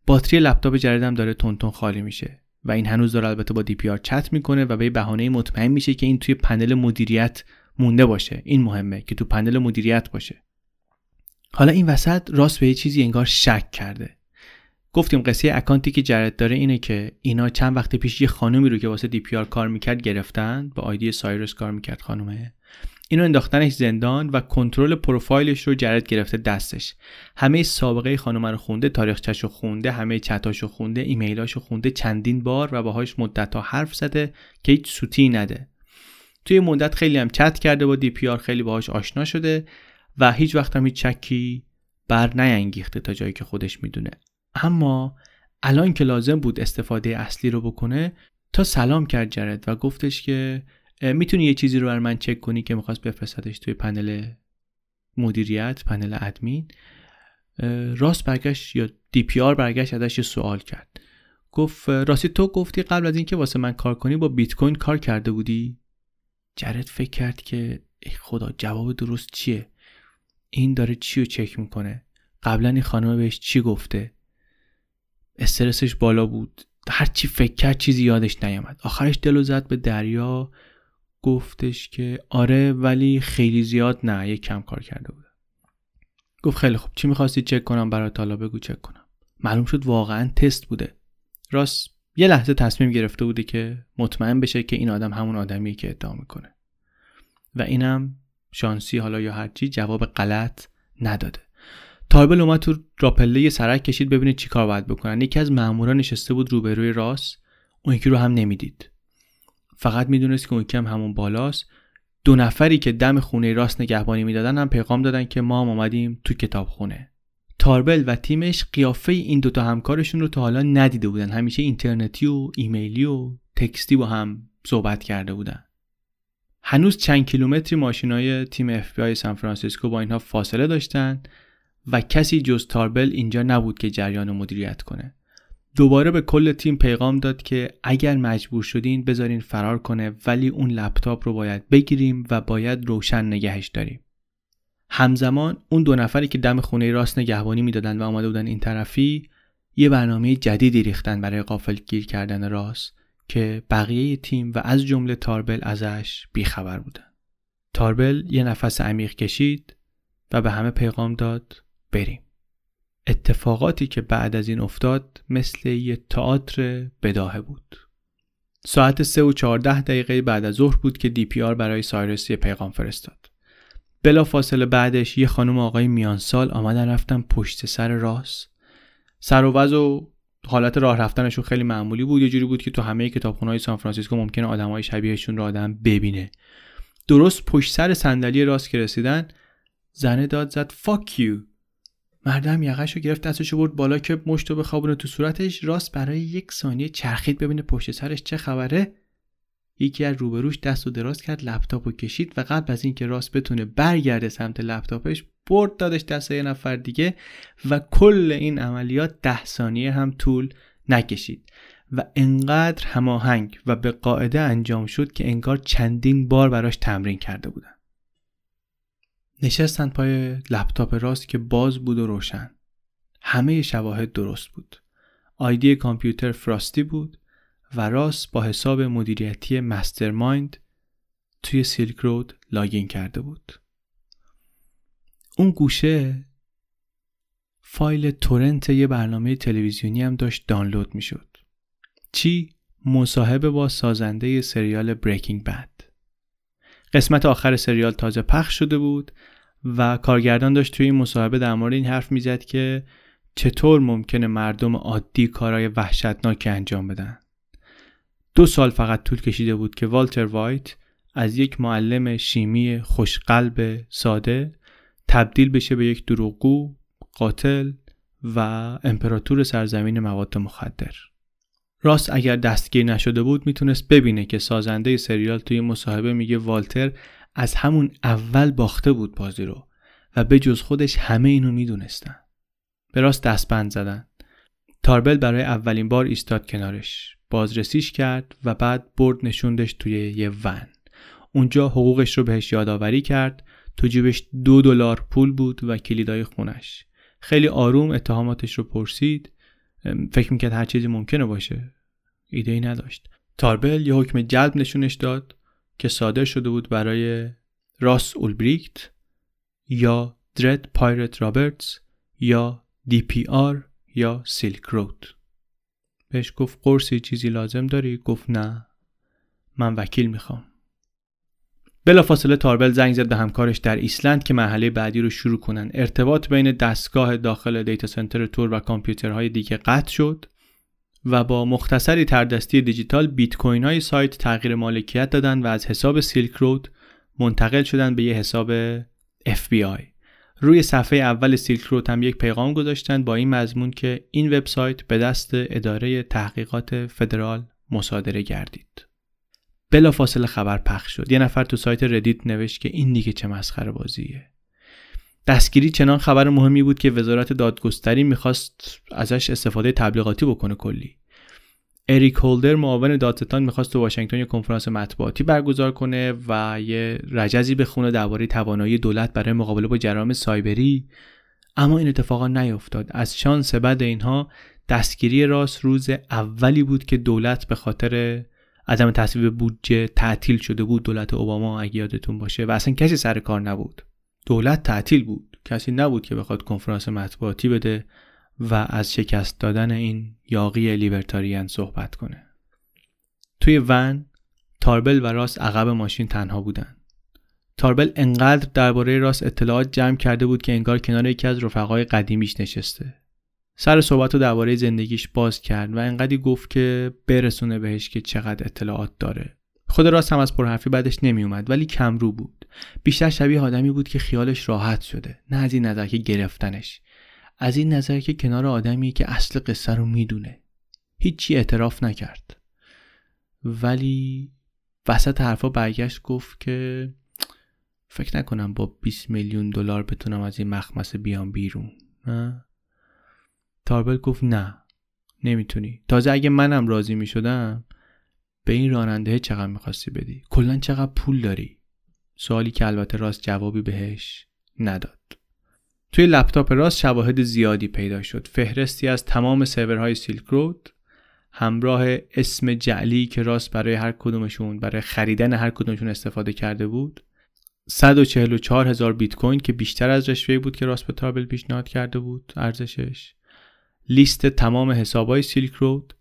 باتری لپتاپ جردم داره تون خالی میشه و این هنوز داره البته با DPR چت می‌کنه و به بهانه مطمئن میشه که این توی پنل مدیریت مونده باشه. این مهمه که تو پنل مدیریت باشه. حالا این وسط راس به یه چیزی انگار شک کرده. گفتیم قصه account ی که جرد داره اینه که اینا چند وقت پیش یه خانومی رو که واسه DPR کار می‌کرد گرفتن با ID Cirrus کار می‌کرد خانومه. اینو انداختنش زندان و کنترل پروفایلش رو جرد گرفته دستش. همه سابقه خانم رو خونده تاریخچه‌شو خونده همه چتاشو خونده ایمیلاشو خونده چندین بار و باهاش مدت ها حرف زده که هیچ سوتی نده. توی مدت خیلی هم چت کرده با دی پی آر خیلی باهاش آشنا شده و هیچ وقت هم هیچ چکی بر نینگیخته تا جایی که خودش می‌دونه. اما الان که لازم بود استفاده اصلی رو بکنه تا سلام کرد جرد و گفتش که می‌تونی یه چیزی رو بر من چک کنی که می‌خواست بفرستش توی پنل مدیریت پنل ادمین. راست برگشت یا دی پی آر برگشت ازش یه سوال کرد. گفت راستی تو گفتی قبل از اینکه واسه من کار کنی با بیت کوین کار کرده بودی؟ جرد فکر کرد که ای خدا جواب درست چیه؟ این داره چی رو چک می‌کنه؟ قبلا این خانم بهش چی گفته؟ استرسش بالا بود. هر چی فکر کرد چیزی یادش نیامد. آخرش دلو زد به دریا گفتش که آره ولی خیلی زیاد نه یک کم کار کرده بود گفت خیلی خوب چی می‌خواستی چک کنم؟ برات حالا بگو چک کنم. معلوم شد واقعا تست بوده. راست یه لحظه تصمیم گرفته بوده که مطمئن بشه که این آدم همون آدمیه که ادعا می‌کنه. و اینم شانسی حالا یا هرچی جواب غلط نداده. تاربل اومد تو راپله سرک کشید ببینه چی کار باید بکنن. یکی از مامورا نشسته بود روبروی راست. اون یکی رو هم نمی‌دید. فقط می‌دونست که اون هم همون بالاست. دو نفری که دم خونه راست نگهبانی می‌دادن هم پیغام دادن که ما هم آمدیم تو کتابخونه. تاربل و تیمش قیافه این دوتا همکارشون رو تا حالا ندیده بودن. همیشه اینترنتی و ایمیلی و تکستی با هم صحبت کرده بودن. هنوز چند کیلومتری ماشینای تیم اف بی آی سان فرانسیسکو با اینها فاصله داشتن. و کسی جز تاربل اینجا نبود که جریان مدیریت کنه. دوباره به کل تیم پیغام داد که اگر مجبور شدین بذارین فرار کنه ولی اون لپتاپ رو باید بگیریم و باید روشن نگهش داریم. همزمان اون دو نفری که دم خونه راس نگهبانی می‌دادن و آمده بودن این طرفی یه برنامه جدیدی ریختن برای غافلگیر کردن راس که بقیه تیم و از جمله تاربل ازش بیخبر بودن. تاربل یه نفس عمیق کشید و به همه پیغام داد بریم. اتفاقاتی که بعد از این افتاد مثل یه تئاتر بداهه بود. ساعت سه و چهارده دقیقه بعد از ظهر بود که دی پی آر برای سایرس یه پیغام فرستاد. بلا فاصله بعدش یه خانم آقای میانسال آمدن رفتن پشت سر راست. سر و وضع و حالت راه رفتنشون خیلی معمولی بود. یه جوری بود که تو همه کتابخونه سان فرانسیسکو ممکنه آدمای شبیهشون رو آدم ببینه. درست پشت سر صندلی راس که رسیدن زنه داد زد fuck you مرده یقش رو گرفت دستشو برد بالا که مشتو بخوابونه تو صورتش. راس برای یک ثانیه چرخید ببینه پشت سرش چه خبره. یکی از روبروش دست و دراز کرد لپتاپ رو کشید و قبل از اینکه راس بتونه برگرده سمت لپتاپش برد دادش دست یه نفر دیگه و کل این عملیات ده ثانیه هم طول نکشید و انقدر هماهنگ و به قاعده انجام شد که انگار چندین بار براش تمرین کرده بودن. نشستن پای لپتاپ راست که باز بود و روشن. همه شواهد درست بود. آیدی کامپیوتر فراستی بود و راست با حساب مدیریتی مسترمایند توی سیلک رود لاگین کرده بود. اون گوشه فایل تورنت یه برنامه تلویزیونی هم داشت دانلود می‌شد. چی؟ مصاحبه با سازنده سریال بریکینگ بد قسمت آخر سریال تازه پخش شده بود و کارگردان داشت توی این مصاحبه در مورد این حرف می‌زد که چطور ممکنه مردم عادی کارهای وحشتناکی انجام بدن دو سال فقط طول کشیده بود که والتر وایت از یک معلم شیمی خوشقلب ساده تبدیل بشه به یک دروغگو، قاتل و امپراتور سرزمین مواد مخدر. راست اگر دستگیر نشده بود می‌تونست ببینه که سازنده سریال توی مصاحبه میگه والتر از همون اول باخته بود بازی رو و به جز خودش همه اینو می‌دونستن. به راست دستبند زدن. تاربل برای اولین بار ایستاد کنارش. بازرسیش کرد و بعد برد نشوندش توی یه ون. اونجا حقوقش رو بهش یادآوری کرد تو جیبش دو دلار پول بود و کلیدای خونش خیلی آروم اتهاماتش رو پرسید فکر می‌کرد هر چیزی ممکنه باشه. ایده ای نداشت. تاربل یه حکم جلب نشونش داد که صادر شده بود برای راس اولبریکت یا Dread Pirate Roberts یا DPR یا Silk Road. بهش گفت قرصی چیزی لازم داری؟ گفت نه. من وکیل می‌خوام. بلافاصله تاربل زنگ زد به همکارش در ایسلند که مرحله بعدی رو شروع کنن ارتباط بین دستگاه داخل data center تور و کامپیوترهای دیگه قطع شد و با مختصری تردستی دیجیتال بیت کوین های سایت تغییر مالکیت دادن و از حساب Silk Road منتقل شدن به یه حساب FBI. روی صفحه اول Silk Road هم یک پیغام گذاشتن با این مضمون که این وبسایت به دست اداره تحقیقات فدرال مصادره گردید. بلا فاصله خبر پخش شد. یه نفر تو سایت ردیت نوشت که این دیگه چه مسخره بازیه. دستگیری چنان خبر مهمی بود که وزارت دادگستری می‌خواست ازش استفاده تبلیغاتی بکنه کلی. اریک هولدر معاون دادستان می‌خواست تو واشنگتن یه کنفرانس مطبوعاتی برگزار کنه و یه رجزی بخونه درباره توانایی دولت برای مقابله با جرائم سایبری. اما این اتفاقا نیفتاد. از شانس بعد اینها دستگیری راست روز اولی بود که دولت به خاطر عدم تصویب بودجه تعطیل شده بود دولت اوباما اگه یادتون باشه و اصلا کسی سر کار نبود. دولت تعطیل بود. کسی نبود که بخواد کنفرانس مطبوعاتی بده و از شکست دادن این یاقی لیبرتاریان صحبت کنه. توی ون تاربل و راست عقب ماشین تنها بودن. تاربل انقدر درباره راست اطلاعات جمع کرده بود که انگار کنار یکی از رفقای قدیمیش نشسته. سر صحبت رو درباره زندگیش باز کرد و انقدری گفت که برسونه بهش که چقدر اطلاعات داره. خود راست هم از پرحرفی بعدش نمیومد ولی کمرو بود. بیشتر شبیه آدمی بود که خیالش راحت شده نه از این نظر که گرفتنش. از این نظر که کنار آدمی که اصل قصه رو می‌دونه. هیچی اعتراف نکرد. ولی وسط حرفا برگشت گفت که فکر نکنم با 20 میلیون دلار بتونم از این مخمسه بیام بیرون نه؟ تاربل گفت نه نمی‌تونی. تازه اگه منم راضی می‌شدم به این راننده چقدر می‌خواستی بدی؟ کلا چقدر پول داری؟ سوالی که البته راست جوابی بهش نداد. توی لپتاپ راست شواهد زیادی پیدا شد. فهرستی از تمام سرورهای سیلک رود همراه اسم جعلی که راست برای هر کدومشون برای خریدن هر کدومشون استفاده کرده بود 144 هزار بیت کوین که بیشتر از رشوه بود که راست به تابل پیشنهاد کرده بود ارزشش. لیست تمام حسابای سیلک رود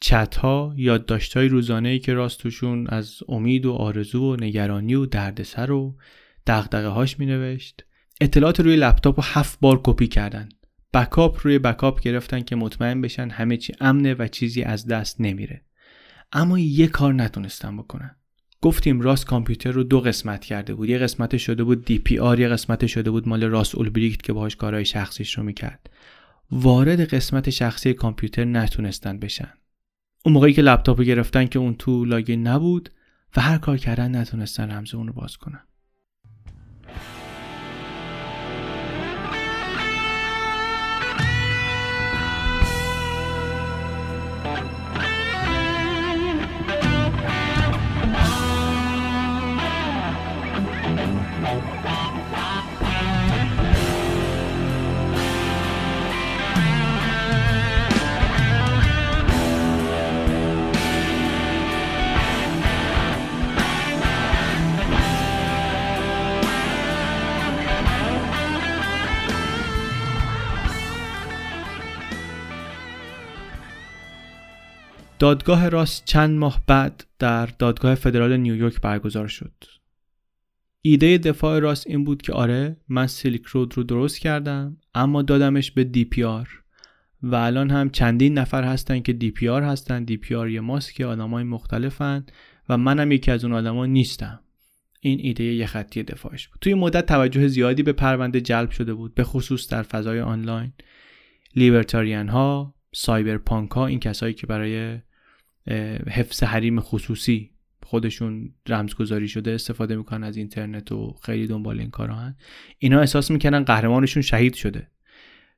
چت ها یادداشت های روزانه ای که راست از امید و آرزو و نگرانی و دردسر و دغدغه هاش می نوشت اطلاعات روی لپتاپ رو هفت بار کپی کردن. بکاپ روی بکاپ گرفتن که مطمئن بشن همه چی امنه و چیزی از دست نمیره. اما یه کار نتونستن بکنن. گفتیم راس کامپیوتر رو دو قسمت کرده بود. یه قسمت شده بود DPR یه قسمت شده بود مال راس اولبریکت که باهاش کارهای شخصیش رو می‌کرد. وارد قسمت شخصی کامپیوتر نتونستن بشن. اون موقعی که لپتاپ گرفتن که اون تو login نبود و هر کار کردن نتونستن رمز اون رو باز کنن. دادگاه راس چند ماه بعد در دادگاه فدرال نیویورک برگزار شد. ایده دفاع راس این بود که آره من Silk Road رو درست کردم اما دادمش به DPR و الان هم چندین نفر هستن که DPR هستن. DPR یه ماسکه که آدمای مختلفن و منم یکی از اون آدما نیستم. این ایده یه خطی دفاعش بود. توی مدت توجه زیادی به پرونده جلب شده بود به خصوص در فضای آنلاین. لیبرتاریان ها سایبر پانک ها این کسایی که برای حفظ حریم خصوصی خودشون رمزگذاری شده استفاده می‌کنن از اینترنت و خیلی دنبال این کارا هن. اینا احساس می‌کنن قهرمانشون شهید شده.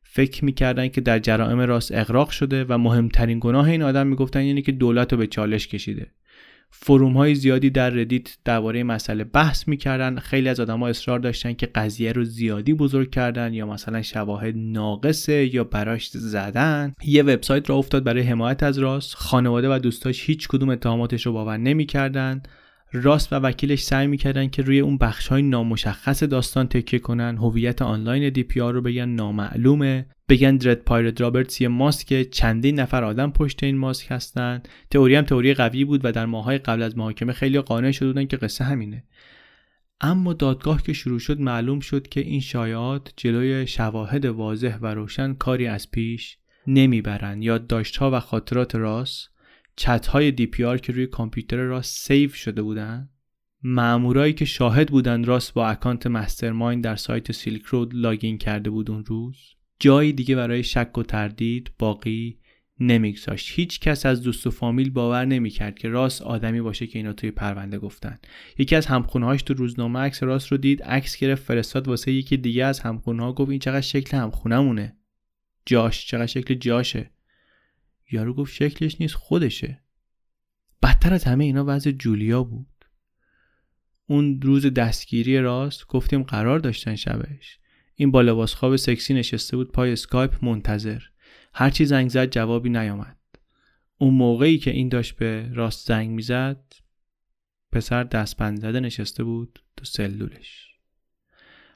فکر می‌کردن که در جرائم راست اغراق شده و مهمترین گناه این آدم می‌گفتن یعنی که دولت رو به چالش کشیده. فروم های زیادی در ردیت درباره مسئله بحث می‌کردن. خیلی از آدما اصرار داشتن که قضیه رو زیادی بزرگ کردن یا مثلا شواهد ناقصه یا براش زدن. یه وبسایت را افتاد برای حمایت از راست. خانواده و دوستاش هیچ کدوم اتهاماتش رو باور نمی‌کردن. راس و وکیلش سعی می‌کردن که روی اون بخش های نامشخص داستان تکیه کنن. هویت آنلاین DPR رو بگن نامعلومه. بگن Dread Pirate Roberts یه ماسک. چندین نفر آدم پشت این ماسک هستن. تئوری هم تئوری قوی بود و در ماهای قبل از محاکمه خیلی قانع شده بودن که قصه همینه. اما دادگاه که شروع شد معلوم شد که این شایعات جلوی شواهد واضح و روشن کاری از پیش نمی‌برند یادداشت‌ها و خاطرات راس چت های DPR که روی کامپیوتر راست سیو شده بودن مامورایی که شاهد بودن راس با account mastermind در سایت Silk Road login کرده بود اون روز جایی دیگه برای شک و تردید باقی نمیگذاشت. هیچ کس از دوست و فامیل باور نمی‌کرد که راس آدمی باشه که اینا توی پرونده گفتن. یکی از همخونهاش تو روزنامه عکس راس رو دید عکس گرفت فرستاد واسه یکی دیگه از همخونه ها گفت این چقدر شکل همخونهمونه. جاش چقدر شکل جاشه. یارو گفت شکلش نیست خودشه. بدتر از همه اینا وضع جولیا بود. اون روز دستگیری راست گفتیم قرار داشتن شبش. این با لباس خواب سکسی نشسته بود پای اسکایپ منتظر. هرچی زنگ زد جوابی نیامد. اون موقعی که این داشت به راست زنگ می‌زد پسر دستبند زده نشسته بود تو سلولش.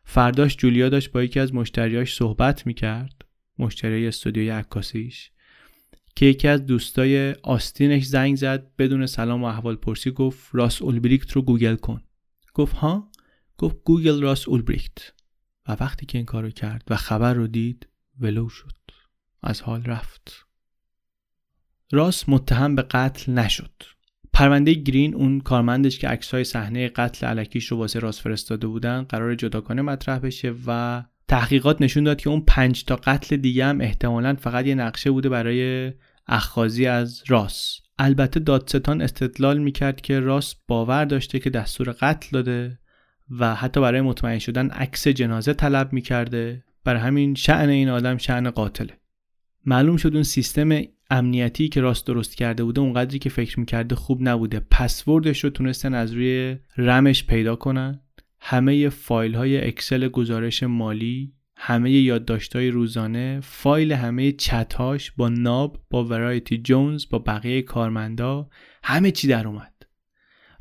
فرداش جولیا داشت با یکی از مشتریاش صحبت می‌کرد. مشتری استودیوی عکاسیش. که یکی از دوستای آستینش زنگ زد بدون سلام و احوال پرسی گفت راس اولبریکت رو گوگل کن. گفت ها؟ گفت گوگل راس اولبریکت. و وقتی که این کارو کرد و خبر رو دید ولو شد. از حال رفت. راس متهم به قتل نشد. پرونده گرین اون کارمندش که عکسای صحنه قتل الکیش رو واسه راس فرستاده بودن قرار جداگانه مطرح بشه و تحقیقات نشون داد که اون پنج تا قتل دیگه هم احتمالا فقط یه نقشه بوده برای اخخازی از راس. البته دادستان استدلال می‌کرد که راس باور داشته که دستور قتل داده و حتی برای مطمئن شدن عکس جنازه طلب می‌کرده. برای همین شعن این آدم شعن قاتله. معلوم شد اون سیستم امنیتی که راست درست کرده بوده اونقدری که فکر می‌کرده خوب نبوده. پسوردش رو تونستن از روی رمش پیدا کنن. همه فایل های اکسل گزارش مالی همه یادداشت های روزانه فایل همه چتاش با ناب با ورایتی جونز با بقیه کارمندا همه چی در اومد.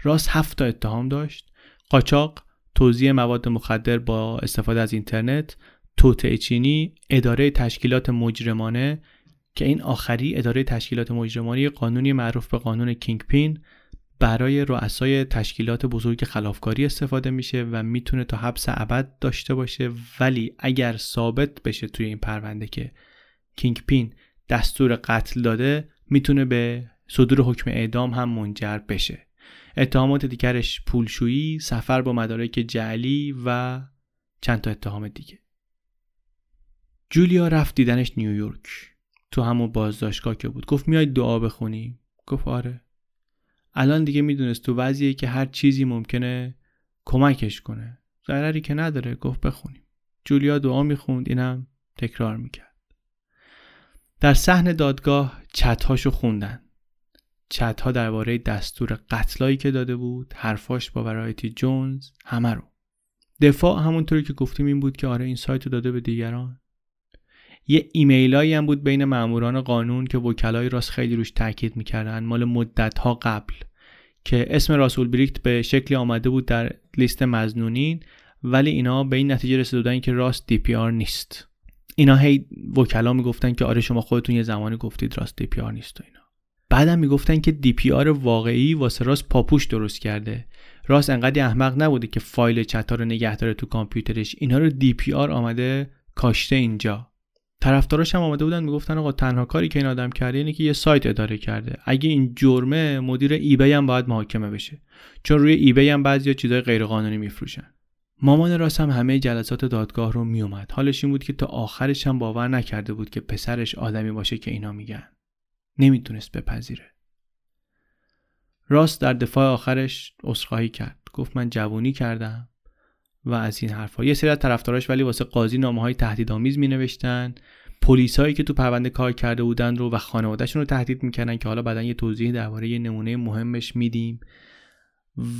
راست هفت تا اتهام داشت. قاچاق توزیع مواد مخدر با استفاده از اینترنت توطعه چینی اداره تشکیلات مجرمانه که این آخری اداره تشکیلات مجرمانی قانونی معروف به قانون کینگ پین برای رؤسای تشکیلات بزرگ خلافکاری استفاده میشه و می‌تونه تا حبس ابد داشته باشه. ولی اگر ثابت بشه توی این پرونده که کینگ پین دستور قتل داده می‌تونه به صدور حکم اعدام هم منجر بشه. اتهامات دیگرش پولشویی سفر با مدارک جعلی و چند تا اتهام دیگه. جولیا رفت دیدنش نیویورک. تو همون بازداشتگاه که بود. گفت میای دعا بخونی؟ گفت آره. الان دیگه می‌دونست تو وضعیه که هر چیزی ممکنه کمکش کنه. ضرری که نداره گفت بخونیم. جولیا دعا می‌خوند اینم تکرار می‌کرد. در صحن دادگاه چتهاشو خوندن. چتها درباره دستور قتلایی که داده بود حرفاش با ورایتی جونز همه رو. دفاع همونطوری که گفتیم این بود که آره این سایت رو داده به دیگران. یه ایمیلایی هم بود بین ماموران قانون که وکلای راس خیلی روش تاکید می‌کردن مال مدت ها قبل. که اسم راس اولبریکت به شکلی آمده بود در لیست مظنونین ولی اینا به این نتیجه رسیدن که راس DPR نیست. اینا هی وکلا می‌گفتن که آره شما خودتون یه زمانی گفتید راس DPR نیست و اینا. بعدم می‌گفتن که DPR واقعی واسه راس پاپوش درست کرده. راس انقدر احمق نبوده که فایل چتا رو نگه داره تو کامپیوترش. اینا رو DPR آمده کاشته اینجا. طرفداراش هم آمده بودن می‌گفتن آقا تنها کاری که این آدم کرده اینه که یه سایت اداره کرده. اگه این جرمه مدیر ایبی هم باید محاکمه بشه. چون روی ایبی هم بعضی چیزای غیرقانونی میفروشن. مامان راست هم همه جلسات دادگاه رو میومد حالش این بود که تا آخرش هم باور نکرده بود که پسرش آدمی باشه که اینا میگن. نمی‌تونست بپذیره. راست در دفاع آخرش عذرخواهی کرد. گفت من جوونی کردم. و از این حرفا یه سری از طرفداراش ولی واسه قاضی نامه های تهدیدآمیز می نوشتن پلیسایی که تو پرونده کار کرده بودن رو و خانوادهشون رو تهدید می‌کردن که حالا بعدا یه توضیح درباره یه نمونه مهمش میدیم.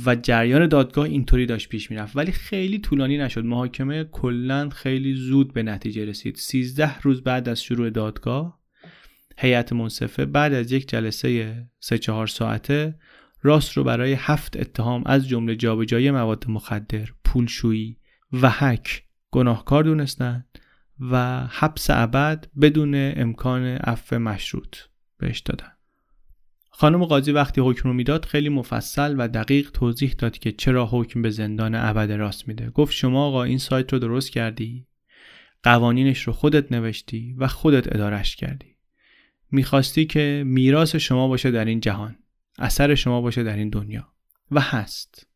و جریان دادگاه اینطوری داشت پیش می‌رفت. ولی خیلی طولانی نشد. محاکمه کلا خیلی زود به نتیجه رسید. 13 روز بعد از شروع دادگاه هیئت منصفه بعد از یک جلسه 3 4 ساعته راست رو برای هفت اتهام از جمله جابجایی مواد مخدر، پولشویی و حک گناهکار دونستند و حبس ابد بدون امکان عفو مشروط بهش دادن. خانم قاضی وقتی حکم رو می‌داد خیلی مفصل و دقیق توضیح داد که چرا حکم به زندان ابد راست میده. گفت شما آقا این سایت رو درست کردی، قوانینش رو خودت نوشتی و خودت ادارش کردی. می‌خواستی که میراث شما باشه در این جهان. اثر شما باشه در این دنیا. و هست.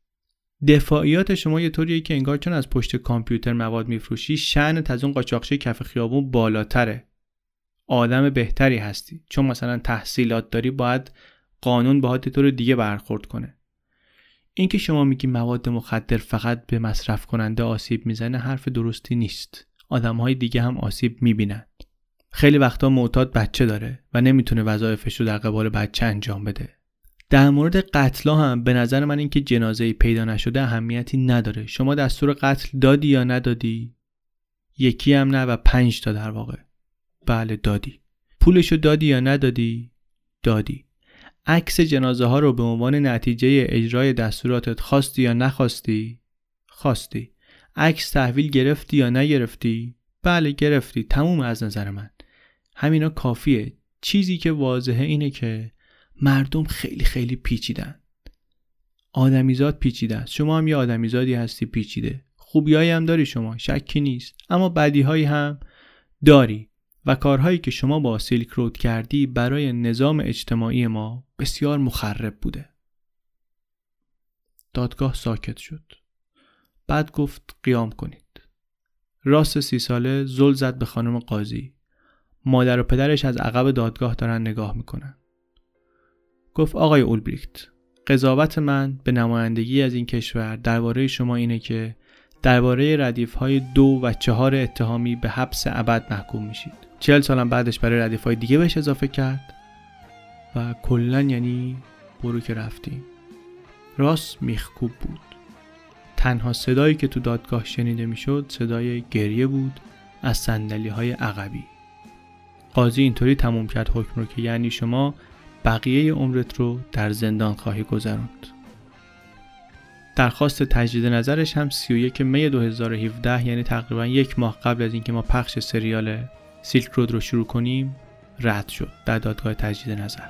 دفاعیات شما یه طوریه که انگار چون از پشت کامپیوتر مواد میفروشی شأن از اون قاچاقچی کف خیابون بالاتره. آدم بهتری هستی. چون مثلا تحصیلات داری باید قانون باهات طور دیگه برخورد کنه. اینکه شما میگی مواد مخدر فقط به مصرف کننده آسیب می‌زنه حرف درستی نیست. آدم های دیگه هم آسیب می‌بینند خیلی وقتا معتاد بچه داره و نمی‌تونه وظایفش رو در قبال بچه انجام بده. در مورد قتلا هم به نظر من اینکه جنازه پیدا نشده اهمیتی نداره. شما دستور قتل دادی یا ندادی؟ یکی هم نه و پنج تا در واقع. بله دادی. پولشو دادی یا ندادی؟ دادی. عکس جنازه ها رو به عنوان نتیجه اجرای دستوراتت خواستی یا نخواستی؟ خواستی. عکس تحویل گرفتی یا نگرفتی؟ بله گرفتی. تموم از نظر من. همینا کافیه. چیزی که واضحه اینه که مردم خیلی خیلی پیچیدن. آدمیزاد پیچیده است. شما هم یه آدمیزادی هستی پیچیده. خوبیایی هم داری شما شکی نیست. اما بدیهایی هم داری و کارهایی که شما با سیلک رود کردی برای نظام اجتماعی ما بسیار مخرب بوده. دادگاه ساکت شد. بعد گفت قیام کنید. راست سی ساله زل زد به خانم قاضی. مادر و پدرش از عقب دادگاه دارن نگاه می‌کنن. گفت آقای اولبریکت قضاوت من به نمایندگی از این کشور درباره شما اینه که درباره ردیف های دو و چهار اتهامی به حبس ابد محکوم میشید. چهل سالم بعدش برای ردیف های دیگه بهش اضافه کرد و کلا یعنی برو که رفتیم. راست میخکوب بود. تنها صدایی که تو دادگاه شنیده می‌شد صدای گریه بود از سندلی های عقبی. قاضی اینطوری تموم کرد حکم رو که یعنی شما بقیه عمرت رو در زندان خواهی گذراند درخواست تجدید نظرش هم 31 می 2017 یعنی تقریبا یک ماه قبل از اینکه ما پخش سریال سیلک رود رو شروع کنیم رد شد در دادگاه تجدید نظر.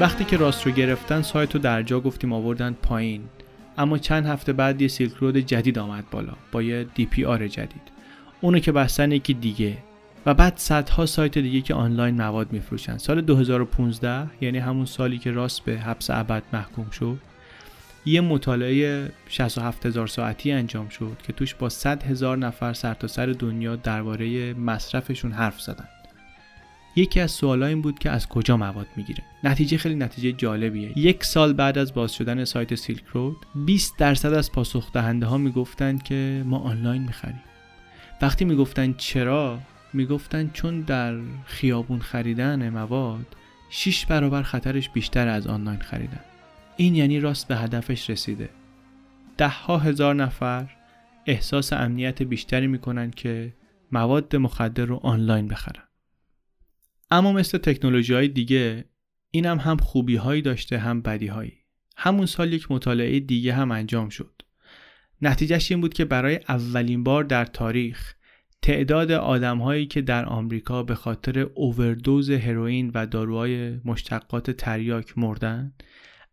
وقتی که راست رو گرفتن سایت رو در جا گفتیم آوردن پایین. اما چند هفته بعد یه سیلک رود جدید آمد بالا با یه دی پی آر جدید. اونو که بستن یکی دیگه. و بعد صدها سایت دیگه که آنلاین مواد میفروشن. سال 2015 یعنی همون سالی که راست به حبس ابد محکوم شد یه مطالعه 67 هزار ساعتی انجام شد که توش با 100 هزار نفر سرتاسر سر دنیا درباره مصرفشون حرف زدن. یکی از سوالا این بود که از کجا مواد می‌گیره نتیجه خیلی نتیجه جالبیه. یک سال بعد از باز شدن سایت سیلک رود 20 درصد از پاسخ دهنده ها می‌گفتند که ما آنلاین می‌خریم. وقتی می‌گفتن چرا می‌گفتن چون در خیابون خریدن مواد 6 برابر خطرش بیشتر از آنلاین خریدن. این یعنی راست به هدفش رسیده. ده ها هزار نفر احساس امنیت بیشتری می‌کنن که مواد مخدر رو آنلاین بخرن. اما مثل تکنولوژی های دیگه اینم هم, هم خوبی هایی داشته هم بدی هایی همون سال یک مطالعه دیگه هم انجام شد. نتیجهش این بود که برای اولین بار در تاریخ تعداد آدم هایی که در آمریکا به خاطر اووردوز هروئین و داروهای مشتقات تریاک مردن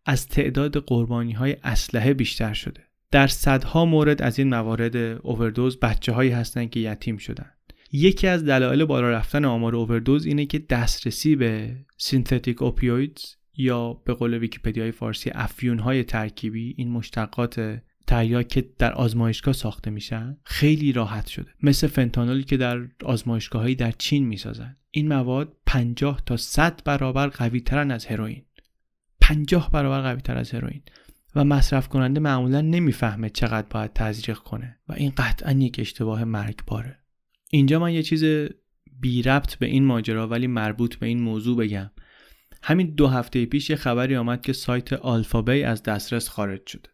از تعداد قربانی های اسلحه بیشتر شده. در صدها مورد از این موارد اووردوز بچه هایی هستند که یتیم شدن. یکی از دلایل بالا رفتن آمار اووردوز اینه که دسترسی به synthetic opioids یا به قول ویکیپدیای فارسی افیون های ترکیبی این مشتقات تریاک که در آزمایشگاه ساخته میشن خیلی راحت شده. مثل فنتانولی که در آزمایشگاه در چین می‌سازن. این مواد 50 تا 100 برابر قوی ترن از هروئین. 50 برابر قوی تر از هروئین. و مصرف کننده معمولا نمی‌فهمه چقدر باید تزریق کنه. و این قطعا یک اشتباه مرگباره. اینجا من یه چیز بی ربط به این ماجرا ولی مربوط به این موضوع بگم. همین دو هفته پیش یه خبری آمد که سایت آلفابی از دسترس خارج شده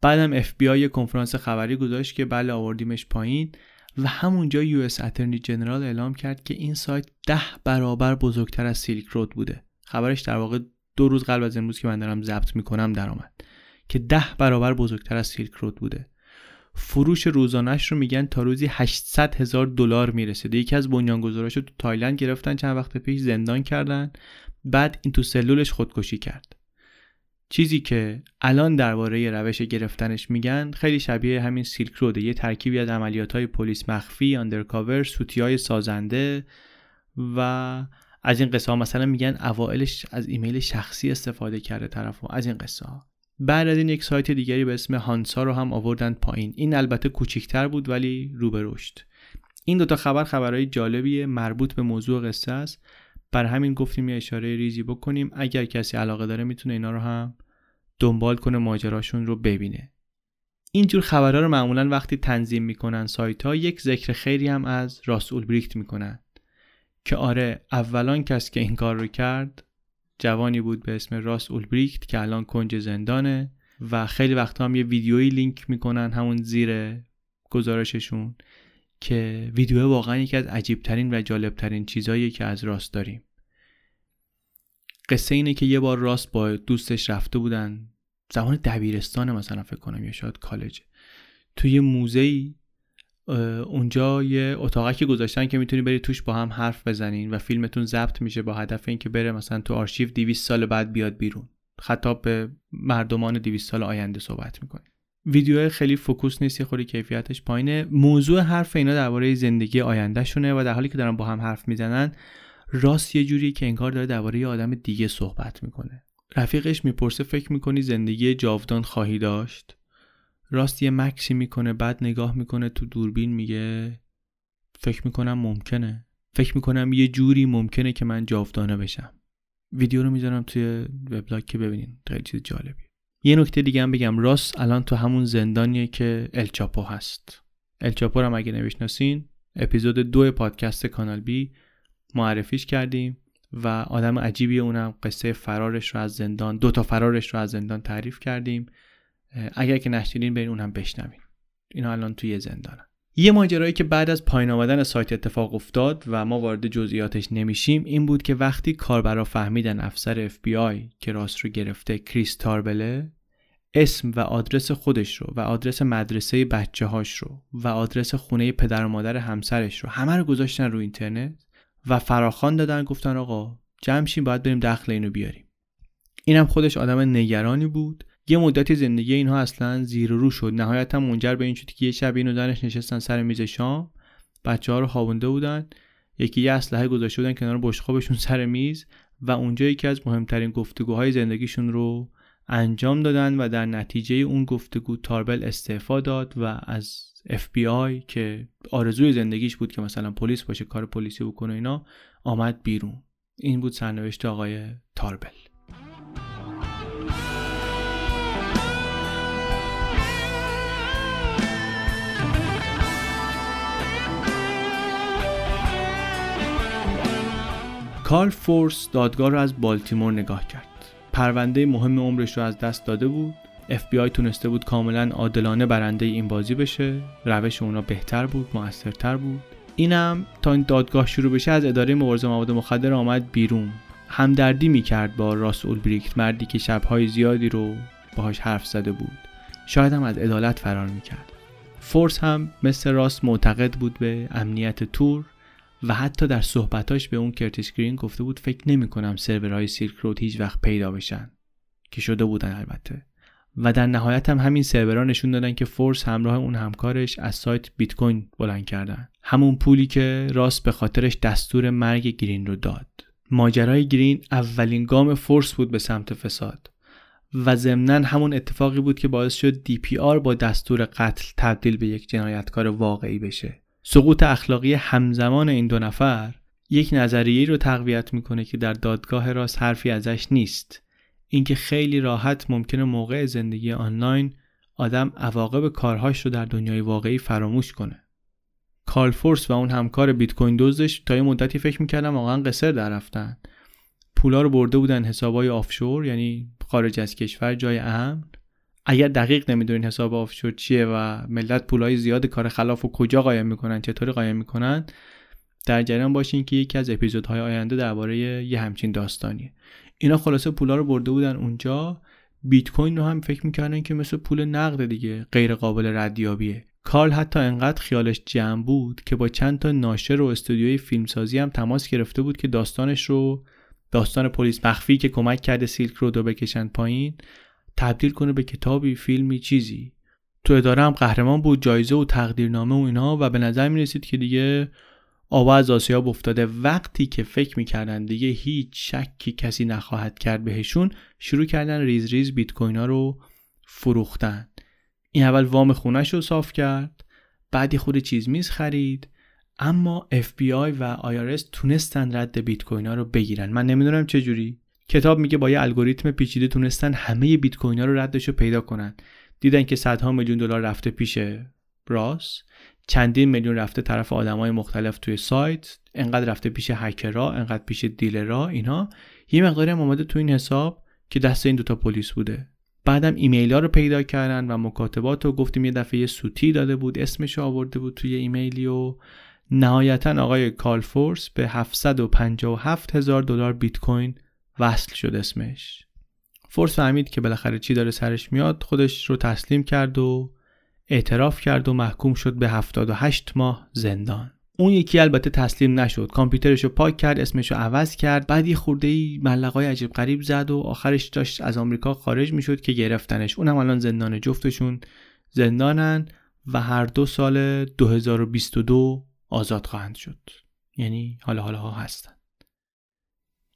بعدم اف بی آی کنفرانس خبری گذاشت که بله آوردیمش پایین و همونجا US Attorney General اعلام کرد که این سایت ده برابر بزرگتر از Silk Road بوده. خبرش در واقع دو روز قبل از امروز که من دارم ضبط می‌کنم درآمد که ده برابر بزرگتر از Silk Road بوده. فروش روزانش رو میگن تا روزی 800 هزار دلار می‌رسیده یکی از بنیانگذاراش رو تو تایلند گرفتن چند وقت پیش زندان کردن. بعد این تو سلولش خودکشی کرد. چیزی که الان درباره روش گرفتنش میگن خیلی شبیه همین سیلک روده یه ترکیبی از عملیات های پلیس مخفی آندرکاور سوتی های سازنده و از این قصه ها مثلا میگن اوائلش از ایمیل شخصی استفاده کرده طرف از این قصه ها بعد از این یک سایت دیگری به اسم هانسا رو هم آوردن پایین. این البته کوچیکتر بود ولی رو به رشد. این دوتا خبر خبرهای جالبیه مربوط به موضوع قصه است. بر همین گفتیم یه اشاره ریزی بکنیم. اگر کسی علاقه داره می‌تونه اینا رو هم دنبال کنه ماجراشون رو ببینه. اینجور خبرها رو معمولا وقتی تنظیم می‌کنن سایت ها یک ذکر خیری هم از راسول بریکت می‌کنن. که آره اولان کس که این کار رو کرد جوانی بود به اسم راس اولبریکت که الان کنج زندانه و خیلی وقتا هم یه ویدیویی لینک می‌کنن همون زیر گزارششون که ویدیو واقعا یکی از عجیبترین و جالبترین چیزهایی که از راست داریم. قصه اینه که یه بار راست با دوستش رفته بودن زمان دبیرستان مثلا فکر کنم یا شاید کالج. توی موزه اونجا یه اتاقکی گذاشتن که می‌تونی بری توش با هم حرف بزنین و فیلمتون ضبط میشه با هدف اینکه بره مثلا تو آرشیو 200 سال بعد بیاد بیرون. خطاب به مردمان 200 سال آینده صحبت می‌کنه. ویدیو خیلی فوکوس نیست خوری کیفیتش پایینه. موضوع حرف اینا درباره زندگی آینده شونه و در حالی که دارن با هم حرف می‌زنن راست یه جوری که انگار داره درباره آدم دیگه صحبت می‌کنه. رفیقش می‌پرسه فکر می‌کنی زندگی جاودان خواهی داشت؟ راست یه مکسی می‌کنه بعد نگاه می‌کنه تو دوربین میگه فکر می‌کنم ممکنه. فکر می‌کنم یه جوری ممکنه که من جاودانه بشم. ویدیو رو می‌ذارم توی وبلاگ که ببینین. خیلی چیز جالبی یه نکته دیگه هم بگم. راست الان تو همون زندانیه که الچاپو هست. الچاپو رو هم اگه نمی‌شناسین اپیزود دو پادکست کانال بی معرفیش کردیم و آدم عجیبی اونم قصه فرارش رو از زندان دو تا فرارش رو از زندان تعریف کردیم. اگر که نشدین برین اونم بشنوین. اینا الان توی زندانن. یه ماجرایی که بعد از پایین آمدن سایت اتفاق افتاد و ما وارد جزئیاتش نمیشیم این بود که وقتی کاربرا فهمیدن افسر FBI که راست رو گرفته کریس تاربله اسم و آدرس خودش رو و آدرس مدرسه بچه هاش رو و آدرس خونه پدر و مادر همسرش رو همه رو گذاشتن رو اینترنت و فراخان دادن گفتن آقا جمشین باید بریم دخل اینو بیاریم. اینم خودش آدم نگرانی بود. یه مدتی زندگی اینها اصلا زیر و رو شد. نهایتا منجر به این شد که یه شب اینو دانش نشستن سر میز شام. بچه ها رو خوابونده بودن. یکی یه اسلحه گذاشته بودن کنار بشقابشون سر میز و اونجا یکی از مهمترین گفتگوهای زندگیشون رو انجام دادن و در نتیجه اون گفتگو تاربل استعفا داد و از FBI که آرزوی زندگیش بود که مثلا پلیس باشه کار پلیسی بکنه اینا آمد بیرون. این بود سرنوشت آقای تاربل. کارل فورس دادگاه رو از بالتیمور نگاه کرد. پرونده مهم عمرش رو از دست داده بود. FBI تونسته بود کاملا عادلانه برنده این بازی بشه. روش اونا بهتر بود موثرتر بود. اینم تا این دادگاه شروع بشه از اداره مبارزه مواد مخدر آمد بیرون. همدردی می‌کرد با راس اولبریکت مردی که شبهای زیادی رو باهاش حرف زده بود. شاید هم از عدالت فرار می‌کرد. فورس هم مثل راس معتقد بود به امنیت تور. و حتی در صحبتاش به اون کرتیس گرین گفته بود فکر نمی کنم سرورهای Silk Road هیچ وقت پیدا بشن. که شده بودن البته. و در نهایت هم همین سرورها نشون دادن که فورس همراه اون همکارش از سایت بیت کوین بلند کردن. همون پولی که راس به خاطرش دستور مرگ گرین رو داد. ماجرای گرین اولین گام فورس بود به سمت فساد. و ضمنا همون اتفاقی بود که باعث شد DPR با دستور قتل تبدیل به یک جنایتکار واقعی بشه. سقوط اخلاقی همزمان این دو نفر یک نظریه رو تقویت می‌کنه که در دادگاه راست حرفی ازش نیست. اینکه خیلی راحت ممکنه موقع زندگی آنلاین آدم عواقب کارهاش رو در دنیای واقعی فراموش کنه. کارل فورس و اون همکار بیت کوین دزدش تا یه مدتی فکر می‌کردم واقعا قصر در رفتن. پولا رو برده بودن حسابای آفشور یعنی خارج از کشور جای امن. اگر دقیق نمی‌دونین حساب آفشور چیه و ملت پولای زیاد کار خلاف و کجا قایم می‌کنن چطوری قایم می‌کنن در جریان باشین که یکی از اپیزودهای آینده درباره یه همچین داستانیه. اینا خلاصه پولا رو برده بودن اونجا. بیت کوین رو هم فکر می‌کردن که مثل پول نقد دیگه غیر قابل ردیابیه. کارل حتی انقدر خیالش جمع بود که با چند تا ناشر و استودیوی فیلمسازی هم تماس گرفته بود که داستانش رو داستان پلیس مخفی که کمک کرده سیلک رو دو بکشن پایین تبدیل کنه به کتابی فیلمی چیزی. تو اداره هم قهرمان بود جایزه و تقدیرنامه و اینها و به نظر می رسید که دیگه آبا از آسیاب افتاده. وقتی که فکر می‌کردن دیگه هیچ شکی کسی نخواهد کرد بهشون شروع کردن ریز ریز بیت کوین ها رو فروختن. این اول وام خونش رو صاف کرد بعد یه خورده چیز میز خرید اما FBI و IRS تونستن رد بیت کوین ها رو بگیرن. من نمی‌دونم چه جوری. کتاب میگه با یه الگوریتم پیچیده تونستن همه بیت کوین ها رو ردش رو پیدا کنن. دیدن که صدها میلیون دلار رفته پیش راس چندین میلیون رفته طرف آدمای مختلف توی سایت انقدر رفته پیش هکرها انقدر پیش dealer ها اینا. یه مقداری هم اومده تو این حساب که دست این دوتا پلیس بوده. بعدم ایمیل ها رو پیدا کردن و مکاتبات رو گفتیم یه دفعه یه سوتی داده بود اسمش آورده بود توی ایمیلی و نهایتا آقای کال فورس به 757 هزار دلار بیت کوین وصل شد اسمش. فورس فهمید که بالاخره چی داره سرش میاد خودش رو تسلیم کرد و اعتراف کرد و محکوم شد به 78 ماه زندان. اون یکی البته تسلیم نشد. کامپیوترش رو پاک کرد اسمش رو عوض کرد. بعد یه خورده ای ملقای عجیب غریب زد و آخرش داشت از آمریکا خارج می‌شد که گرفتنش. اونم الان زندان جفتشون زندانن و هر دو سال 2022 آزاد خواهند شد. یعنی حالا حالا ها هستن.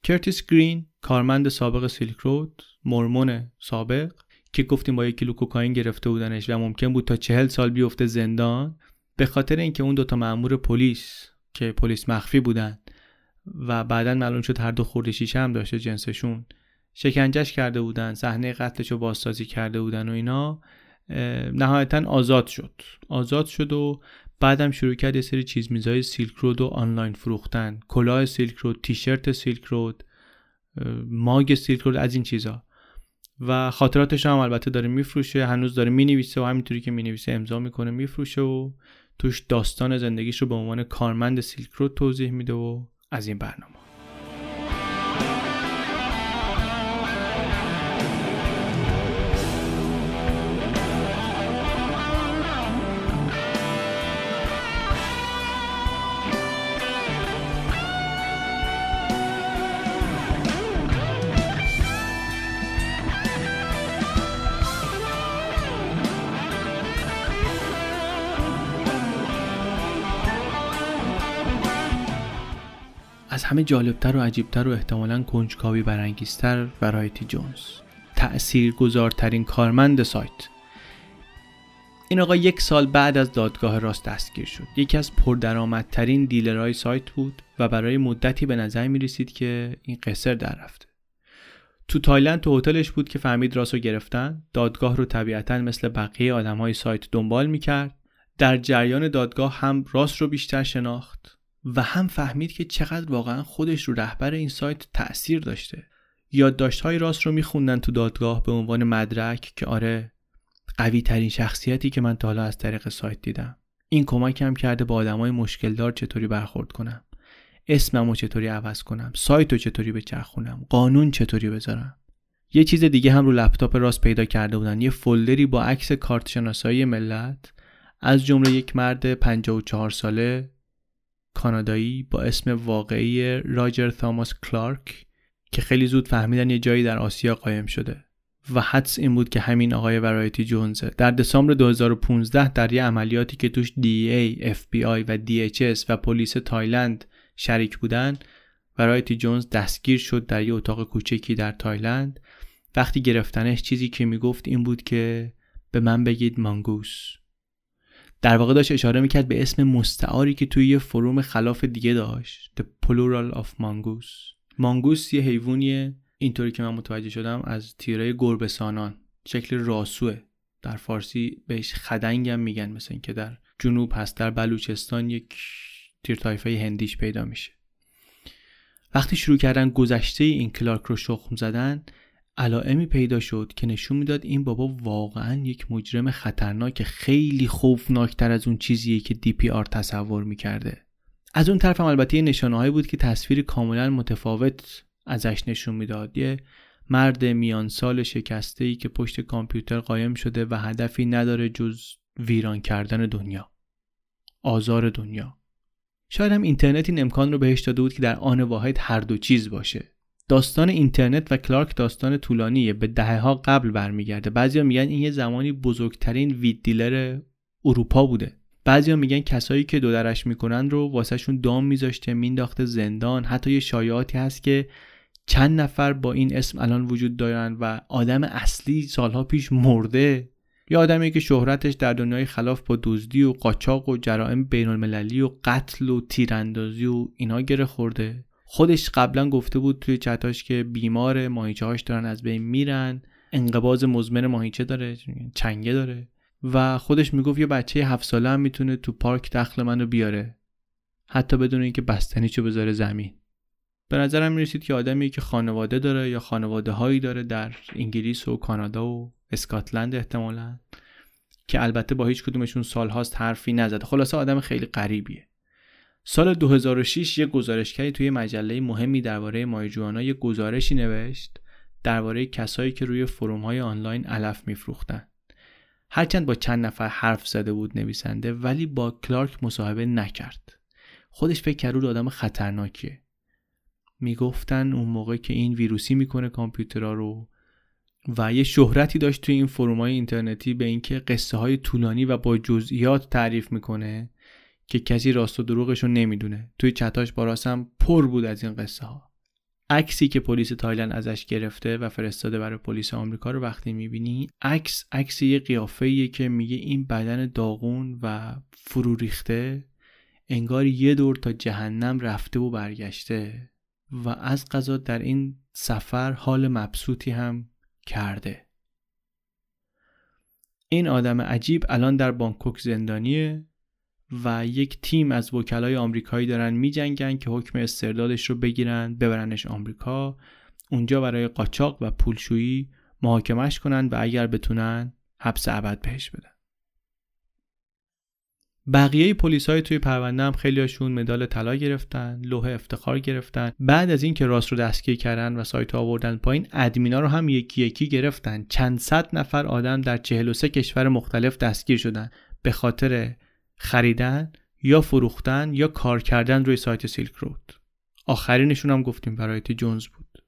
کرتیس گرین کارمند سابق سیلک رود مرمون سابق که گفتیم با یک کیلو کوکائین گرفته بودنش و ممکن بود تا چهل سال بیفته زندان به خاطر اینکه اون دوتا مأمور پلیس که پلیس مخفی بودن و بعدا معلوم شد هر دو خورده شیشه هم داشته جنسشون شکنجش کرده بودن صحنه قتلش رو بازسازی کرده بودن و اینا نهایتا آزاد شد. آزاد شد و بعدم شروع کرد یه سری چیز میزای سیلک رود و آنلاین فروختن. کلاه سیلک رود تیشرت سیلک رود ماگ سیلک رود از این چیزا. و خاطراتش هم البته داره میفروشه هنوز داره می‌نویسه و همینطوری که می‌نویسه امضا می‌کنه میفروشه و توش داستان زندگیش رو به عنوان کارمند سیلک رود توضیح میده و از این برنامه. همه جالبتر و عجیبتر و احتمالا کنجکاوی برانگیزتر ورایتی جونز. تأثیر گذارترین کارمند سایت. این آقا یک سال بعد از دادگاه راست دستگیر شد. یکی از پردرآمدترین دیلرهای سایت بود و برای مدتی به نظر می رسید که این قصر در رفته. تو تایلند تو هتلش بود که فهمید راست رو گرفتن. دادگاه رو طبیعتا مثل بقیه آدم های سایت دنبال می کرد در جریان دادگاه هم راست رو بیشتر شناخت. و هم فهمید که چقدر واقعا خودش رو رهبر این سایت تأثیر داشته. یادداشت های راست رو میخوندن تو دادگاه به عنوان مدرک که آره قوی ترین شخصیتی که من تا حالا از طریق سایت دیدم. این کمکم کرده با آدمای مشکل دار چطوری برخورد کنم. اسمم رو چطوری عوض کنم. سایت رو چطوری بچرخونم قانون چطوری بذارم. یه چیز دیگه هم رو لپتاپ راست پیدا کرده بودن. یه فولدری با عکس کارت شناسایی ملت. از جمله یک مرد 54 ساله. کانادایی با اسم واقعی راجر تاماس کلارک که خیلی زود فهمیدن یه جایی در آسیا قایم شده و حدس این بود که همین آقای Variety Jones ه در دسامبر 2015 در یه عملیاتی که توش DEA, FBI و DHS و پلیس تایلند شریک بودن Variety Jones دستگیر شد در یه اتاق کوچکی در تایلند. وقتی گرفتنش چیزی که می‌گفت این بود که به من بگید Mongoose. در واقع داشت اشاره می‌کرد به اسم مستعاری که توی یه فروم خلاف دیگه داشت The Plural of Mongoose. مانگوس یه حیوانیه اینطوری که من متوجه شدم از تیره گربسانان شکل راسوه. در فارسی بهش خدنگم میگن مثل که در جنوب هست در بلوچستان یک تیر تایفه هندیش پیدا میشه. وقتی شروع کردن گذشته این کلارک رو شخم زدن علائمی پیدا شد که نشون می‌داد این بابا واقعا یک مجرم خطرناک خیلی خوفناکتر از اون چیزیه که دی پی آر تصور می‌کرده. از اون طرف هم البته نشانه بود که تصویر کاملا متفاوت ازش نشون می‌داد. یه مرد میان سال شکسته ای که پشت کامپیوتر قایم شده و هدفی نداره جز ویران کردن دنیا. آزار دنیا. شاید هم اینترنت این امکان رو بهش داده بود که در آن واحد هر دو چیز باشه. داستان اینترنت و کلارک داستان طولانیه به دهه ها قبل برمیگرده. بعضیا میگن این یه زمانی بزرگترین وید دیلر اروپا بوده. بعضیا میگن کسایی که دو درش می‌کنن رو واسهشون دام میذاشته مینداخته زندان. حتی یه شایعاتی هست که چند نفر با این اسم الان وجود دارن و آدم اصلی سالها پیش مرده. یا آدمی که شهرتش در دنیای خلاف با دزدی و قاچاق و جرائم بین المللی و قتل و تیراندازی و اینا گره خورده. خودش قبلا گفته بود توی چتاش که بیمار ماهیچه هاش دارن از بین میرن. انقباز مزمن ماهیچه داره چنگه داره. و خودش می‌گفت یه بچه هفت ساله هم می‌تونه تو پارک دخل منو بیاره. حتی بدون اینکه بستنیشو بذاره زمین. به نظرم می‌رسید که آدمی که خانواده داره یا خانواده هایی داره در انگلیس و کانادا و اسکاتلند احتمالا که البته با هیچ کدومشون سالهاست حرفی نزده. خلاصه آدم خیلی غریبیه. سال 2006 یه گزارشگری توی مجله مهمی درباره مایجوانا یه گزارشی نوشت درباره کسایی که روی فروم های آنلاین علف میفروختن. هرچند با چند نفر حرف زده بود نویسنده ولی با کلارک مصاحبه نکرد. خودش فکر کرد آدم خطرناکیه. می‌گفتن اون موقع که این ویروسی می‌کنه کامپیوترها رو و یه شهرتی داشت توی این فروم های اینترنتی به اینکه قصه های طولانی و با جزئیات تعریف می‌کنه که کسی راست و دروغش رو نمی‌دونه. توی چتاش با راستم پر بود از این قصه ها عکسی که پلیس تایلند ازش گرفته و فرستاده برای پلیس آمریکا رو وقتی می‌بینی عکس عکس یه قیافه که میگه این بدن داغون و فرو ریخته انگار یه دور تا جهنم رفته و برگشته و از قضا در این سفر حال مبسوطی هم کرده. این آدم عجیب الان در بانکوک زندانیه. و یک تیم از وکلای آمریکایی دارن میجنگن که حکم استردادش رو بگیرن ببرنش آمریکا. اونجا برای قاچاق و پولشویی محاکمش کنن و اگر بتونن حبس ابد بهش بدن. بقیه پلیس های توی پرونده هم خیلیاشون مدال طلا گرفتن لوح افتخار گرفتن. بعد از اینکه راست رو دستگیر کردن و سایت آوردن پایین ادمینا رو هم یکی یکی گرفتن. چند صد نفر آدم در 43 کشور مختلف دستگیر شدن. به خاطر خریدن یا فروختن یا کار کردن روی سایت سیلک رود. آخرینشون هم گفتیم برایتی جونز بود.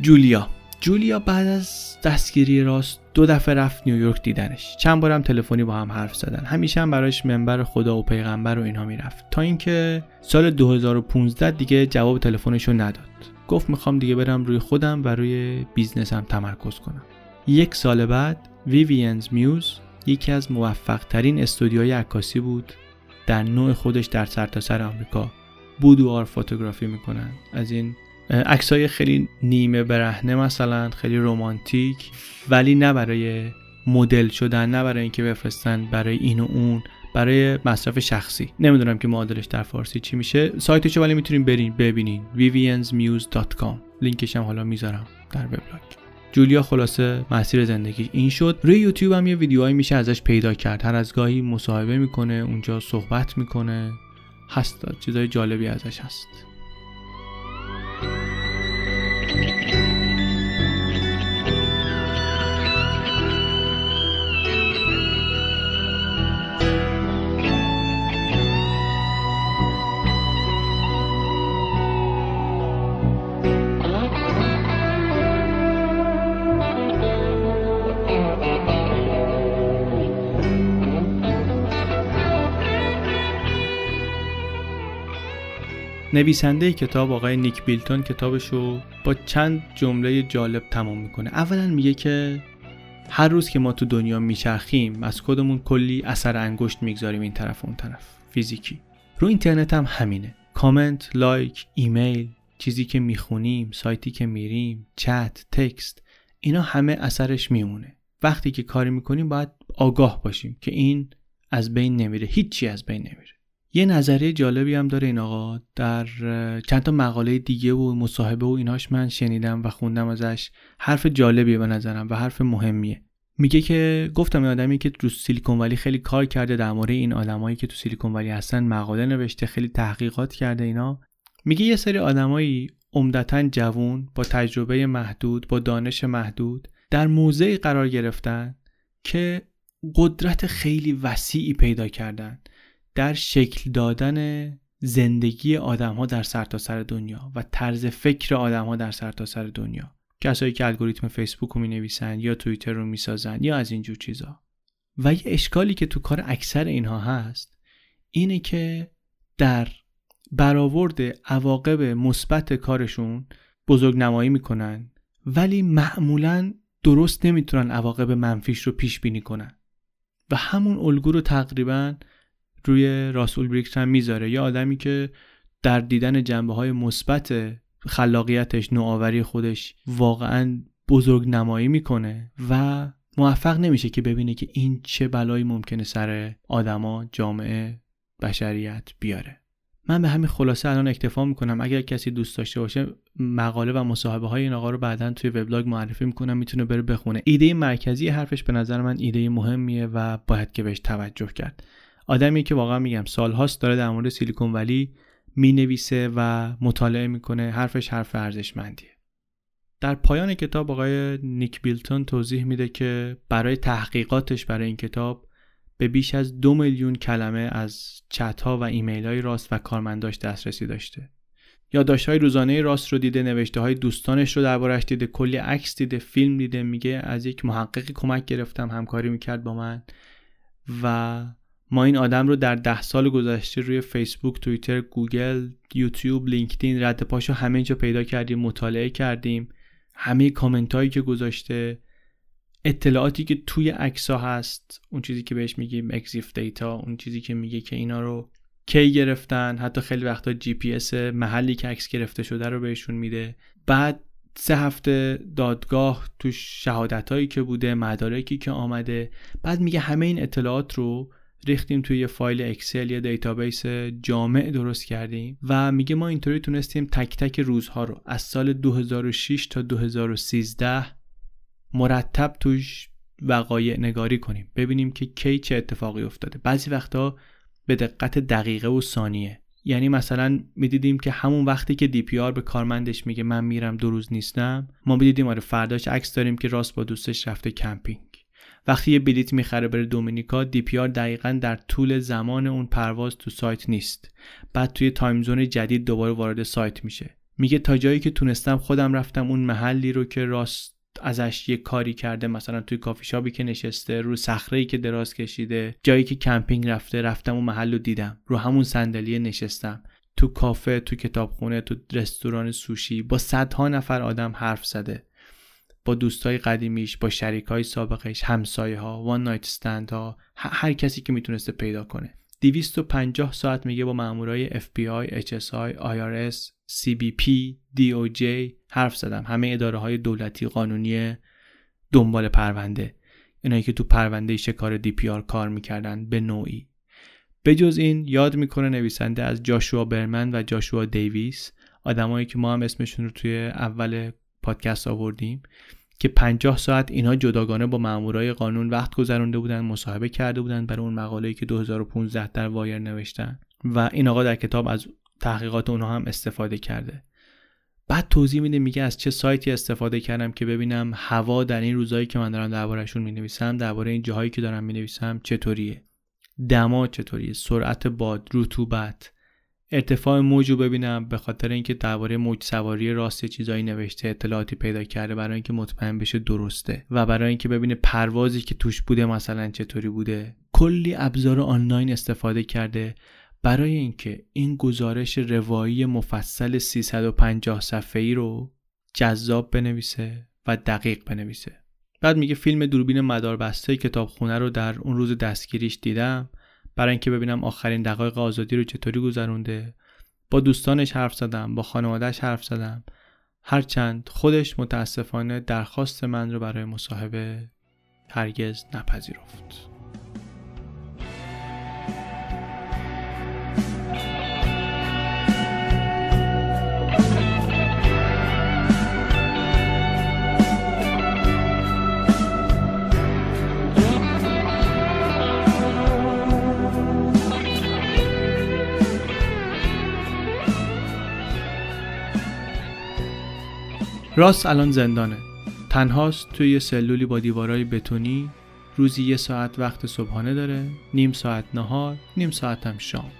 جولیا. جولیا بعد از دستگیری راست دو دفعه رفت نیویورک دیدنش. چند بارم تلفنی با هم حرف زدن. همیشه هم براش منبر خدا و پیغمبر و اینها می‌رفت. تا اینکه سال 2015 دیگه جواب تلفنش رو نداد. گفت می‌خوام دیگه برم روی خودم و روی business م تمرکز کنم. یک سال بعد Vivian's Muse یکی از موفق ترین استودیوهای عکاسی بود. در نوع خودش در سرتاسر آمریکا boudoir photography می‌کنن. از این عکسای خیلی نیمه برهنه مثلا خیلی رومانتیک ولی نه برای مدل شدن نه برای اینکه بفرستن برای این و اون برای مصرف شخصی. نمی‌دونم که معادلش در فارسی چی میشه. سایتشو ولی می‌تونین برین ببینین. viviansmuse.com لینکش هم حالا می‌ذارم در وبلاگ. جولیا خلاصه مسیر زندگی این شد. روی یوتیوب هم یه ویدیوهایی میشه ازش پیدا کرد. هر از گاهی مصاحبه می‌کنه اونجا صحبت می‌کنه. هست چیزای جالبی ازش هست. Thank you. نویسنده کتاب آقای نیک بیلتون کتابش رو با چند جمله جالب تمام می‌کنه. اولا میگه که هر روز که ما تو دنیا میچرخیم از خودمون کلی اثر انگشت می‌گذاریم این طرف اون طرف فیزیکی. رو اینترنت هم همینه. کامنت لایک ایمیل چیزی که می‌خونیم سایتی که میریم چت text اینا همه اثرش میمونه. وقتی که کاری می‌کنیم باید آگاه باشیم که این از بین نمیره. هیچی از بین نمیره. یه نظریه جالبی هم داره این آقا. در چند تا مقاله دیگه و مصاحبه و ایناش من شنیدم و خوندم ازش. حرف جالبیه به نظرم و حرف مهمیه. میگه که گفتم این آدمی که تو سیلیکون ولی خیلی کار کرده در مورد این آدمایی که تو سیلیکون ولی هستن مقاله نوشته خیلی تحقیقات کرده اینا. میگه یه سری آدمایی عمدتا جوون با تجربه محدود با دانش محدود در موضعی قرار گرفتن که قدرت خیلی وسیعی پیدا کردن. در شکل دادن زندگی آدم ها در سرتاسر سر دنیا و طرز فکر آدم ها در سرتاسر سر دنیا. کسایی که الگوریتم فیسبوک رو می نویسن یا توییتر رو می سازن یا از اینجور چیزا. و یه اشکالی که تو کار اکثر اینها هست اینه که در برآورد عواقب مثبت کارشون بزرگ نمایی می‌کنن ولی معمولا درست نمی‌تونن عواقب منفیش رو پیش بینی کنن. و همون الگو رو تقریبا روی راسول هم می‌ذاره. یه آدمی که در دیدن جنبه های مثبت خلاقیتش نوآوری خودش واقعا بزرگ نمایی می‌کنه و موفق نمیشه که ببینه که این چه بلایی ممکنه سر آدما جامعه بشریت بیاره. من به همین خلاصه الان اکتفا می‌کنم. اگر کسی دوست داشته باشه مقاله و مصاحبه های این آقا رو بعدا توی وبلاگ معرفی می‌کنم می‌تونه بره بخونه. ایده مرکزی حرفش به نظر من ایده مهمیه و باید که بهش توجه کرد. آدمی که واقعا میگم سالهاست داره در مورد سیلیکون ولی می‌نویسه و مطالعه می‌کنه حرفش حرف ارزشمندیه. در پایان کتاب آقای نیک بیلتون توضیح میده که برای تحقیقاتش برای این کتاب به بیش از دو میلیون کلمه از چت و ایمیل های راست و کارمنداش دسترسی داشته. یادداشت های روزانه راس رو دیده نوشته های دوستانش رو دربارش دیده کلی عکس دیده فیلم دیده میگه از یک محققی کمک گرفتم همکاری می‌کرد با من و ما این آدم رو در ده سال گذشته روی فیسبوک، توییتر، گوگل، یوتیوب، لینکدین رد پاشو همه جا پیدا کردیم مطالعه کردیم. همه کامنت هایی که گذاشته اطلاعاتی که توی ها هست اون چیزی که بهش میگیم EXIF data اون چیزی که میگه که اینا رو کی گرفتن حتی خیلی وقتا جی پی اس محلی که عکس گرفته شده رو بهشون میده. بعد سه هفته دادگاه تو شهادت هایی که بوده مدارکی که آمده بعد میگه همه این اطلاعات رو ریختیم توی یه فایل Excel یا database جامع درست کردیم و میگه ما اینطوری تونستیم تک تک روزها رو از سال 2006 تا 2013 مرتب توش وقایع نگاری کنیم. ببینیم که کی چه اتفاقی افتاده. بعضی وقتا به دقت دقیقه و ثانیه. یعنی مثلا می‌دیدیم که همون وقتی که DPR به کارمندش میگه من میرم دو روز نیستم ما می‌دیدیم آره فرداش عکس داریم که راس با دوستش رفته کمپینگ. وقتی یه بلیت می‌خره بره دومینیکا DPR دقیقا در طول زمان اون پرواز تو سایت نیست. بعد توی time zone جدید دوباره وارد سایت میشه. میگه تا جایی که تونستم خودم رفتم اون محلی رو که راس ازش یه کاری کرده مثلا توی کافی شابی که نشسته رو صخره که دراز کشیده جایی که کمپینگ رفته رفتم اون محل رو دیدم. رو همون صندلی نشستم. تو کافه تو کتابخونه تو رستوران سوشی با صدها نفر آدم حرف زده. با دوستای قدیمیش با شریکای سابقش همسایه ها وان نایت استند ها هر کسی که می‌تونسته پیدا کنه. 250 ساعت میگه با مامورای FBI, HSI, IRS, CBP, DOJ حرف زدم. همه اداره های دولتی قانونی دنبال پرونده. اینایی که تو پرونده شکار آر کار می‌کردن به نوعی. به جز این یاد می‌کنه نویسنده از جاشوا برمن و جاشوا دیویس. آدمایی که ما هم اسمشون رو توی اول پادکست آوردیم. که 50 ساعت اینها جداگانه با مامورای قانون وقت گذرونده بودن مصاحبه کرده بودن برای اون مقاله‌ای که 2015 در وایر نوشتن. و این آقا در کتاب از تحقیقات اونها هم استفاده کرده. بعد توضیح میده میگه از چه سایتی استفاده کردم که ببینم هوا در این روزایی که من دارم دربارهشون می‌نویسم درباره این جاهایی که دارم می‌نویسم چطوریه. دما چطوریه؟ سرعت باد رطوبت. ارتفاع موج رو ببینم به خاطر اینکه درباره موج سواری راست چیزایی نوشته اطلاعاتی پیدا کرده برای اینکه مطمئن بشه درسته و برای اینکه ببینه پروازی که توش بوده مثلا چطوری بوده. کلی ابزار آنلاین استفاده کرده برای اینکه این گزارش روایی مفصل 350 صفحه‌ای رو جذاب بنویسه و دقیق بنویسه. بعد میگه فیلم دوربین مداربسته کتابخونه رو در اون روز دستگیریش دیدم. برای اینکه ببینم آخرین دقایق آزادی رو چطوری گذرونده. با دوستانش حرف زدم با خانوادهش حرف زدم. هرچند خودش متاسفانه درخواست من رو برای مصاحبه هرگز نپذیرفت. راست الان زندانه. تنهاست توی یه سلولی با دیوارای بتونی. روزی یه ساعت وقت صبحانه داره نیم ساعت نهار نیم ساعت هم شام.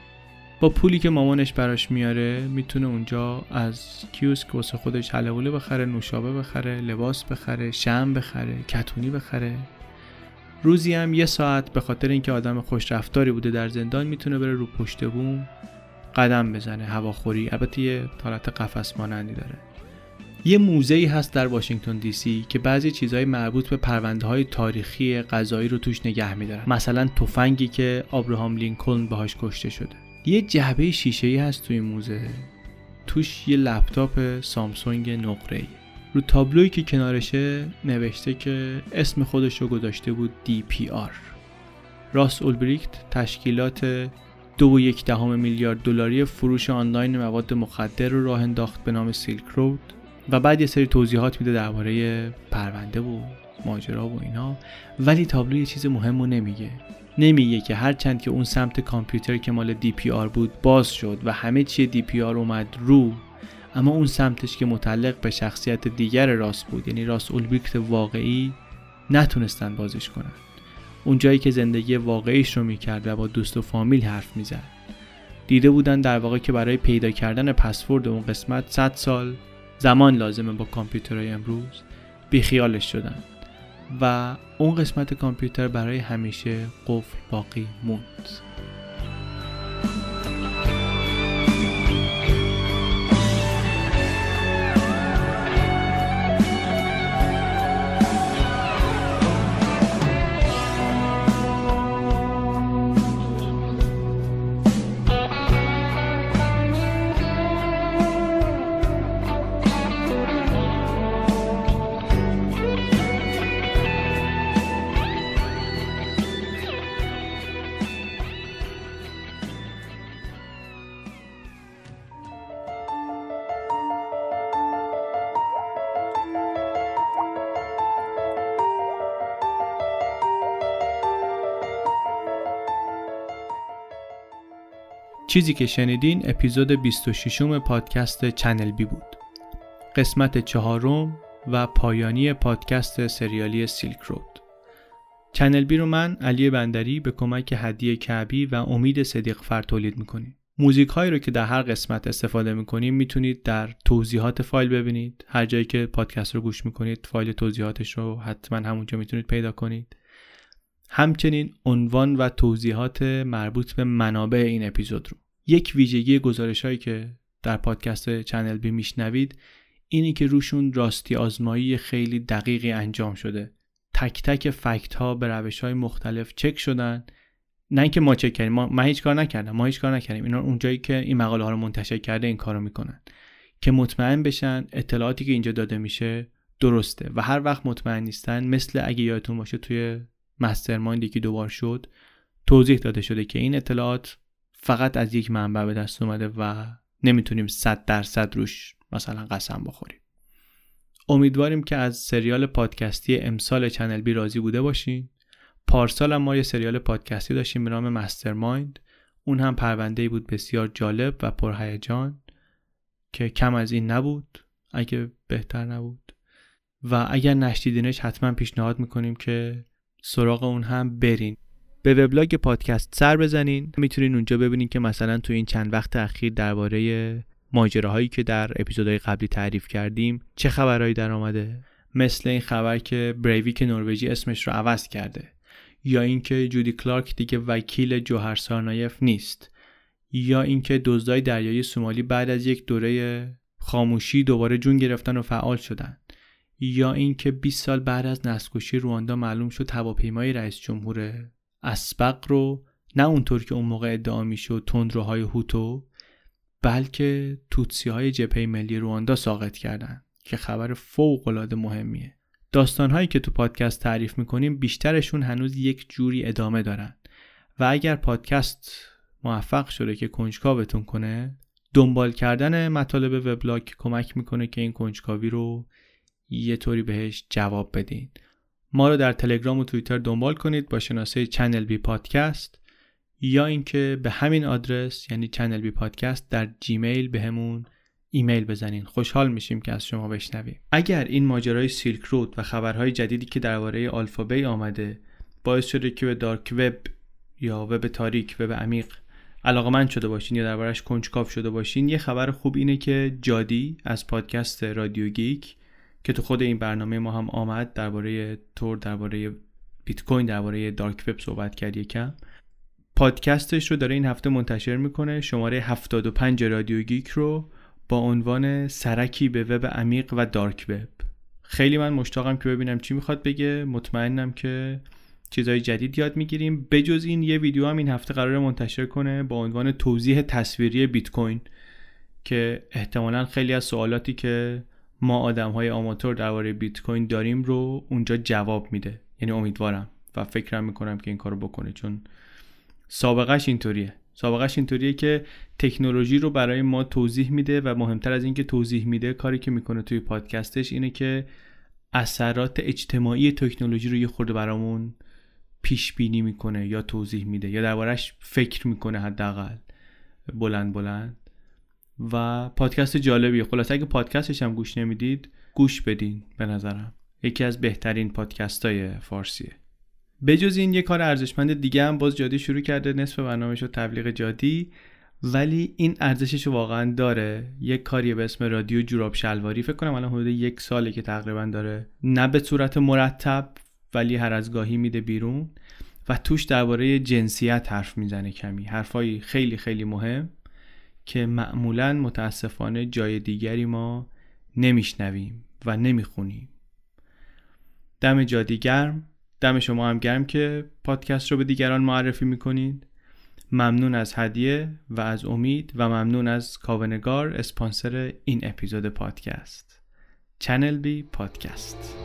با پولی که مامانش براش میاره می‌تونه اونجا از کیوسک واسه خودش حلوله بخره نوشابه بخره لباس بخره شم بخره کتونی بخره. روزی هم یه ساعت به خاطر اینکه آدم خوش رفتاری بوده در زندان می‌تونه بره رو پشت بوم قدم بزنه هواخوری. البته یه حالت قفس مانندی داره. یه موزه ای هست در واشنگتن دی سی که بعضی چیزهای مربوط به پرونده های تاریخی غذایی رو توش نگه میدارن. مثلا تفنگی که آبراهام لینکلن باهاش کشته شده. یه جعبه شیشه ای هست توی موزه. توش یه لپتاپ سامسونگ نقره رو تابلوی که کنارشه نوشته که اسم خودش رو گذاشته بود DPR راس اولبریکت تشکیلات دو یک دهم میلیارد دلاری فروش آنلاین مواد مخدر رو راه انداخت به نام Silk Road. و بعد یه سری توضیحات میده درباره پرونده و ماجرا و اینا. ولی تابلو یه چیز مهم رو نمیگه. نمیگه که هرچند که اون سمت کامپیوتر که مال DPR بود باز شد و همه چی DPR اومد رو اما اون سمتش که متعلق به شخصیت دیگر راس بود یعنی راس اولبریکت واقعی نتونستن بازش کنن. اون جایی که زندگی واقعیش رو می‌کرد و با دوست و فامیل حرف می‌زد. دیده بودن در واقع که برای پیدا کردن پسورد اون قسمت 100 سال زمان لازمه با کامپیوترهای امروز بیخیالش شدن و اون قسمت کامپیوتر برای همیشه قفل باقی موند. چیزی که شنیدین اپیزود 26 م پادکست Channel B بود. قسمت چهارم و پایانی پادکست سریالی Silk Road. Channel B رو من علی بندری به کمک هدیه کعبی و امید صدیق فر تولید می‌کنیم. موزیک هایی رو که در هر قسمت استفاده می‌کنیم می‌تونید در توضیحات فایل ببینید. هر جایی که پادکست رو گوش می‌کنید فایل توضیحاتش رو حتما همونجا می‌تونید پیدا کنید. همچنین عنوان و توضیحات مربوط به منابع این اپیزود رو. یک ویژگی گزارش هایی که در پادکست چنل بی میشنوید اینی که روشون راستی آزمایی خیلی دقیقی انجام شده. تک تک فکت ها به روش های مختلف چک شدن. نه اینکه ما چک کردیم ما من هیچ کار نکردم ما هیچ کار نکردیم. اینا اونجایی که این مقاله ها رو منتشر کرده این کارو می‌کنن. که مطمئن بشن اطلاعاتی که اینجا داده میشه درسته و هر وقت مطمئن نیستن مثل اگه یادتون باشه توی مسترمایند که دوبار شد توضیح داده شده که این اطلاعات فقط از یک منبع به دست اومده و نمی‌تونیم صد درصد روش مثلا قسم بخوریم. امیدواریم که از سریال پادکستی امسال چنل بی راضی بوده باشین. پارسال ما یه سریال پادکستی داشتیم به نام مسترمایند. اون هم پرونده بود بسیار جالب و پرهیجان که کم از این نبود اگه بهتر نبود. و اگر نشدیدینش حتما پیشنهاد می‌کنیم که سراغ اون هم برین. به وبلاگ پادکست سر بزنین. می‌تونین اونجا ببینین که مثلا تو این چند وقت اخیر درباره ماجراهایی که در اپیزودهای قبلی تعریف کردیم چه خبرهایی در آمده؟ مثل این خبر که بریویک نروژی اسمش رو عوض کرده. یا اینکه جودی کلارک دیگه وکیل جوهر سارنایف نیست. یا اینکه دزدای دریایی سومالی بعد از یک دوره خاموشی دوباره جون گرفتن و فعال شدن. یا اینکه 20 سال بعد از نسکشی رواندا معلوم شد هواپیمای رئیس جمهور اسبق رو نه اونطور که اون موقع ادعا می‌شد تندروهای هوتو بلکه توتسی های جبهه ملی رواندا ساقط کردن که خبر فوق العاده مهمیه. داستان هایی که تو پادکست تعریف می‌کنیم بیشترشون هنوز یک جوری ادامه دارن. و اگر پادکست موفق شده که کنجکاوتون کنه دنبال کردن مطالب وبلاگ کمک می‌کنه که این کنجکاوی رو یه طوری بهش جواب بدین. ما رو در تلگرام و توییتر دنبال کنید با شناسه Channel B Podcast یا اینکه به همین آدرس یعنی Channel B Podcast در جیمیل بهمون ایمیل بزنین. خوشحال میشیم که از شما بشنویم. اگر این ماجرای Silk Road و خبرهای جدیدی که درباره AlphaBay آمده باعث شده که به dark web یا وب تاریک وب عمیق علاقه‌مند شده باشین یا دربارش کنجکاو شده باشین یه خبر خوب اینه که جادی از پادکست رادیو گیک که تو خود این برنامه ما هم آمد درباره تور درباره بیت کوین درباره dark web صحبت کرد یکم. پادکستش رو داره این هفته منتشر می‌کنه. شماره 75 رادیو گیک رو با عنوان سرکی به وب عمیق و dark web خیلی من مشتاقم که ببینم چی می‌خواد بگه. مطمئنم که چیزهای جدید یاد می‌گیریم. بجز این یه ویدیو هم این هفته قرار منتشر کنه با عنوان توضیح تصویری بیت کوین که احتمالا خیلی از سوالاتی که ما آدم های آماتور درباره بیت کوین داریم رو اونجا جواب میده. یعنی امیدوارم و فکرم می‌کنم که این کارو بکنه چون سابقش اینطوریه. سابقش اینطوریه که تکنولوژی رو برای ما توضیح میده و مهمتر از اینکه توضیح میده کاری که می‌کنه توی پادکستش اینه که اثرات اجتماعی تکنولوژی رو یه خورده برامون پیش بینی می‌کنه یا توضیح میده یا دربارش فکر می‌کنه حداقل. بلند بلند. و پادکست جالبیه. خلاص اگه پادکستش هم گوش نمی‌دید گوش بدین به نظرم. یکی از بهترین پادکست های فارسیه بجز این یه کار ارزشمند دیگه هم باز جادی شروع کرده. نصف برنامهش رو تبلیغ جادی. ولی این ارزشش واقعا داره. یک کاری به اسم رادیو جوراب شلواری. فکر کنم الان حدود یک ساله که تقریبا داره. نه به صورت مرتب ولی هر از گاهی میده بیرون. و توش درباره جنسیت حرف می‌زنه کمی. حرفایی خیلی خیلی مهم. که معمولا متاسفانه جای دیگری ما نمیشنویم و نمی‌خونیم. دم جادی دم شما هم گرم که پادکست رو به دیگران معرفی می‌کنید. ممنون از هدیه و از امید و ممنون از کاونگار اسپانسر این اپیزود پادکست. چنل بی پادکست.